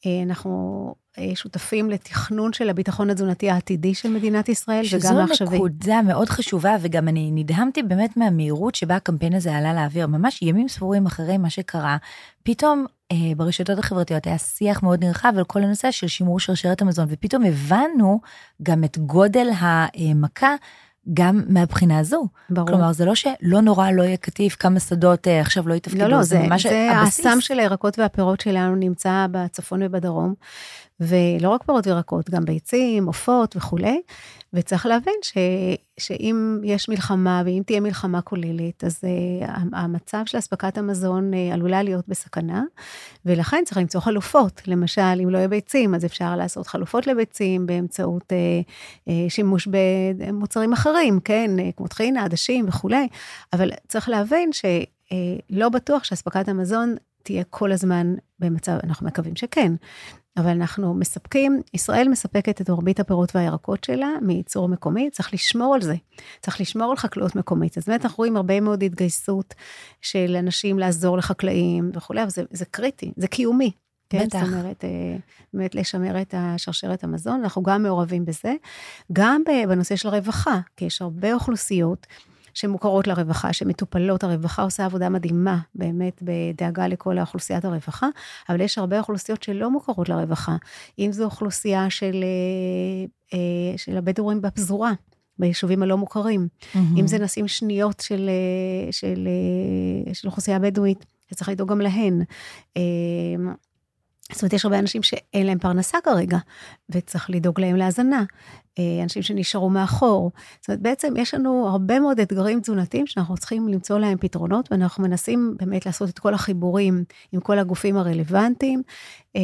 אה, אנחנו שותפים לתכנון של הביטחון התזונתי העתידי של מדינת ישראל, וגם לעכשווי. שזו נקודה מאוד חשובה, וגם אני נדהמתי באמת מהמהירות שבה הקמפיין הזה עלה לאוויר. ממש ימים ספורים אחרי מה שקרה, פתאום אה, ברשתות החברתיות היה שיח מאוד נרחב על כל הנושא של שימור שרשרת המזון, ופתאום הבנו גם את גודל המכה. גם מהבחינה הזו. ברור. כלומר, זה לא שלא נורא, לא יהיה קטיף, כמה שדות אה, עכשיו לא יתפקדו, לא, לא, זה, זה ממש זה הבסיס. האסם של הירקות והפירות שלנו נמצא בצפון ובדרום, ולא רק פירות וירקות, גם ביצים, עופות וכולי, וצריך להבין ש, שאם יש מלחמה, ואם תהיה מלחמה כוללת, אז uh, המצב של אספקת המזון uh, עלולה להיות בסכנה, ולכן צריך למצוא חלופות. למשל, אם לא יהיה ביצים, אז אפשר לעשות חלופות לביצים באמצעות uh, uh, שימוש במוצרים אחרים, כן, uh, כמו טחינה, עדשים וכולי, אבל צריך להבין שלא uh, בטוח שאספקת המזון תהיה כל הזמן במצב, אנחנו מקווים שכן, אבל אנחנו מספקים, ישראל מספקת את מרבית הפירות והירקות שלה מייצור מקומי, צריך לשמור על זה, צריך לשמור על חקלאות מקומית. אז באמת אנחנו רואים הרבה מאוד התגייסות של אנשים לעזור לחקלאים וכולי, אבל זה, זה קריטי, זה קיומי. כן, בטח. זאת אומרת, אה, באמת לשמר את השרשרת המזון, אנחנו גם מעורבים בזה, גם בנושא של הרווחה, כי יש הרבה אוכלוסיות שמוכרות לרווחה, שמטופלות, הרווחה עושה עבודה מדהימה, באמת, בדאגה לכל האוכלוסיית הרווחה, אבל יש הרבה אוכלוסיות שלא מוכרות לרווחה. אם זו אוכלוסייה של, אה, אה, של הבדואים בפזורה, ביישובים הלא מוכרים. Mm-hmm. אם זה נשים שניות של, אה, של, של, של אוכלוסייה בדואית, שצריך לדאוג גם להן. זאת אומרת, יש הרבה אנשים שאין להם פרנסה כרגע, וצריך לדאוג להם להזנה. אה, אנשים שנשארו מאחור. זאת אומרת, בעצם יש לנו הרבה מאוד אתגרים תזונתיים שאנחנו צריכים למצוא להם פתרונות, ואנחנו מנסים באמת לעשות את כל החיבורים עם כל הגופים הרלוונטיים. אה,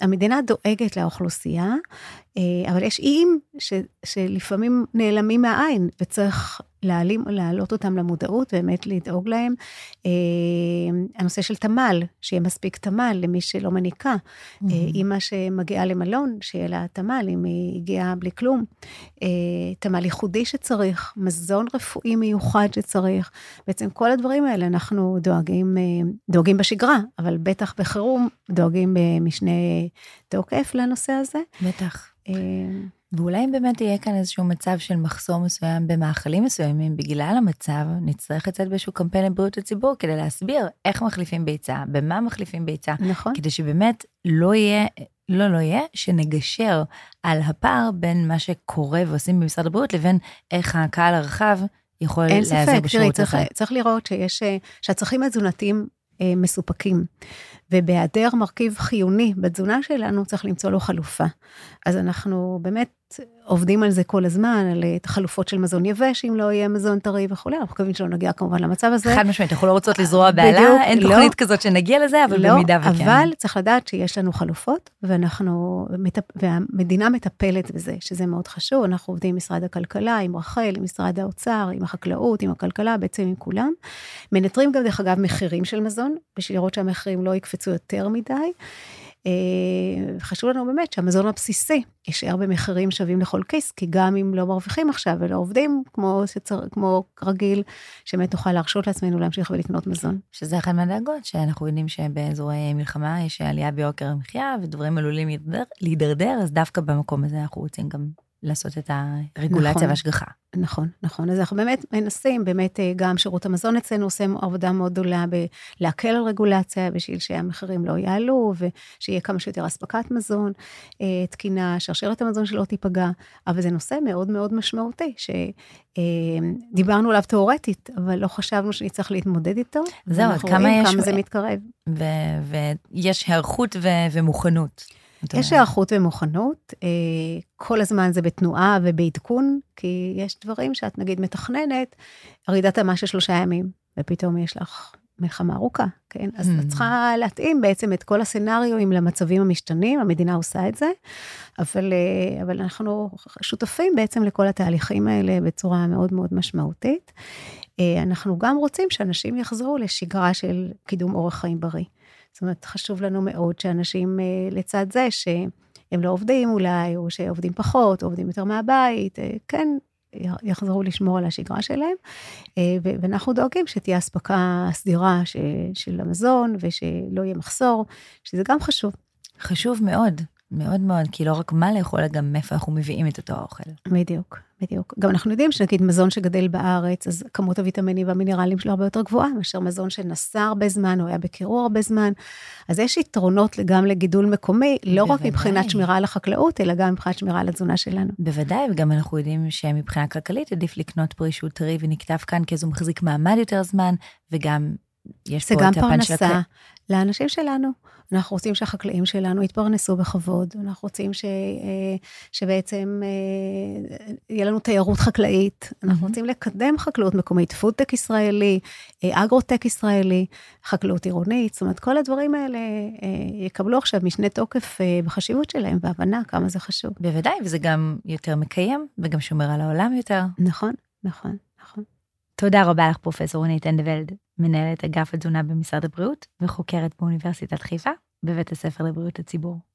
המדינה דואגת לאוכלוסייה, אה, אבל יש איים שלפעמים נעלמים מהעין, וצריך להעלים, להעלות אותם למודעות, באמת לדאוג להם. הנושא של תמ"ל, שיהיה מספיק תמ"ל למי שלא מניקה. Mm-hmm. אימא שמגיעה למלון, שיהיה לה תמ"ל, אם היא הגיעה בלי כלום. אה, תמ"ל ייחודי שצריך, מזון רפואי מיוחד שצריך. בעצם כל הדברים האלה אנחנו דואגים, אה, דואגים בשגרה, אבל בטח בחירום דואגים במשנה תוקף לנושא הזה. בטח. ואולי אם באמת יהיה כאן איזשהו מצב של מחסור מסוים במאכלים מסוימים, בגלל המצב, נצטרך לצאת באיזשהו קמפיין לבריאות הציבור כדי להסביר איך מחליפים ביצה, במה מחליפים ביצה. נכון. כדי שבאמת לא יהיה לא לא יהיה, שנגשר על הפער בין מה שקורה ועושים במשרד הבריאות לבין איך הקהל הרחב יכול להיעזר בשירות הזה. אין ספק, צריך לראות שיש, אה, שהצרכים התזונתיים אה, מסופקים. ובהיעדר מרכיב חיוני בתזונה שלנו, צריך למצוא לו חלופה. אז אנחנו באמת עובדים על זה כל הזמן, על אה, חלופות של מזון יבש, אם לא יהיה מזון טרי וכולי, אנחנו מקווים שלא נגיע כמובן למצב הזה. חד משמעית, אנחנו לא רוצות לזרוע בעלה, אין לא, תוכנית כזאת שנגיע לזה, אבל לא, במידה וכן. אבל צריך לדעת שיש לנו חלופות, ואנחנו, והמדינה מטפלת בזה, שזה מאוד חשוב, אנחנו עובדים עם משרד הכלכלה, עם רח"ל, עם משרד האוצר, עם החקלאות, עם הכלכלה, בעצם עם כולם. מנטרים גם, דרך אגב, מחירים של מזון, בשביל לראות שהמחירים לא יקפצו יותר מדי. אה, חשוב לנו באמת שהמזון הבסיסי יישאר במחירים שווים לכל כיס, כי גם אם לא מרוויחים עכשיו ולא עובדים כמו, שצר, כמו רגיל, שבאמת נוכל להרשות לעצמנו להמשיך ולקנות מזון. שזה אחת מהדאגות, שאנחנו יודעים שבאזורי מלחמה יש עלייה ביוקר המחיה ודברים עלולים להידרדר, אז דווקא במקום הזה אנחנו רוצים גם לעשות את הרגולציה נכון, והשגחה. נכון, נכון. אז אנחנו באמת מנסים, באמת אה, גם שירות המזון אצלנו עושה עבודה מאוד גדולה בלהקל על רגולציה בשביל שהמחירים לא יעלו ושיהיה כמה שיותר אספקת מזון, אה, תקינה, שרשרת המזון שלא תיפגע, אבל זה נושא מאוד מאוד משמעותי, שדיברנו אה, עליו תיאורטית, אבל לא חשבנו שנצטרך להתמודד איתו. זהו, עד כמה יש... כמה זה מתקרב. ויש היערכות ומוכנות. יש היערכות ומוכנות, אה, כל הזמן זה בתנועה ובעדכון, כי יש דברים שאת נגיד מתכננת, רעידת אמה של שלושה ימים, ופתאום יש לך מלחמה ארוכה, כן? אז את mm. צריכה להתאים בעצם את כל הסצנריואים למצבים המשתנים, המדינה עושה את זה, אבל, אה, אבל אנחנו שותפים בעצם לכל התהליכים האלה בצורה מאוד מאוד משמעותית. אה, אנחנו גם רוצים שאנשים יחזרו לשגרה של קידום אורח חיים בריא. זאת אומרת, חשוב לנו מאוד שאנשים אה, לצד זה, שהם לא עובדים אולי, או שעובדים פחות, או עובדים יותר מהבית, אה, כן, יחזרו לשמור על השגרה שלהם, אה, ואנחנו דואגים שתהיה אספקה סדירה של המזון, ושלא יהיה מחסור, שזה גם חשוב. חשוב מאוד. מאוד מאוד, כי לא רק מה לאכול, אלא גם מאיפה אנחנו מביאים את אותו האוכל. בדיוק, בדיוק. גם אנחנו יודעים שנגיד מזון שגדל בארץ, אז כמות הוויטמינים והמינרלים שלו הרבה יותר גבוהה מאשר מזון שנסע הרבה זמן, או היה בקירור הרבה זמן. אז יש יתרונות גם לגידול מקומי, לא בוודאי. רק מבחינת שמירה על החקלאות, אלא גם מבחינת שמירה על התזונה שלנו. בוודאי, וגם אנחנו יודעים שמבחינה כלכלית עדיף לקנות פרי שהוא טרי ונקטף כאן, כי אז הוא מחזיק מעמד יותר זמן, וגם יש פה את הפן של... זה גם פרנסה לאנשים שלנו. אנחנו רוצים שהחקלאים שלנו יתפרנסו בכבוד, אנחנו רוצים ש, אה, שבעצם אה, יהיה לנו תיירות חקלאית, אנחנו רוצים לקדם חקלאות מקומית, פודטק ישראלי, אה, אגרוטק ישראלי, חקלאות עירונית, זאת אומרת, כל הדברים האלה יקבלו עכשיו משנה תוקף בחשיבות שלהם, והבנה כמה זה חשוב. בוודאי, וזה גם יותר מקיים, וגם שומר על העולם יותר. נכון, נכון, נכון. תודה רבה לך, פרופ' רונית אנדוולט, מנהלת אגף התזונה במשרד הבריאות וחוקרת באוניברסיטת חיפה בבית הספר לבריאות הציבור.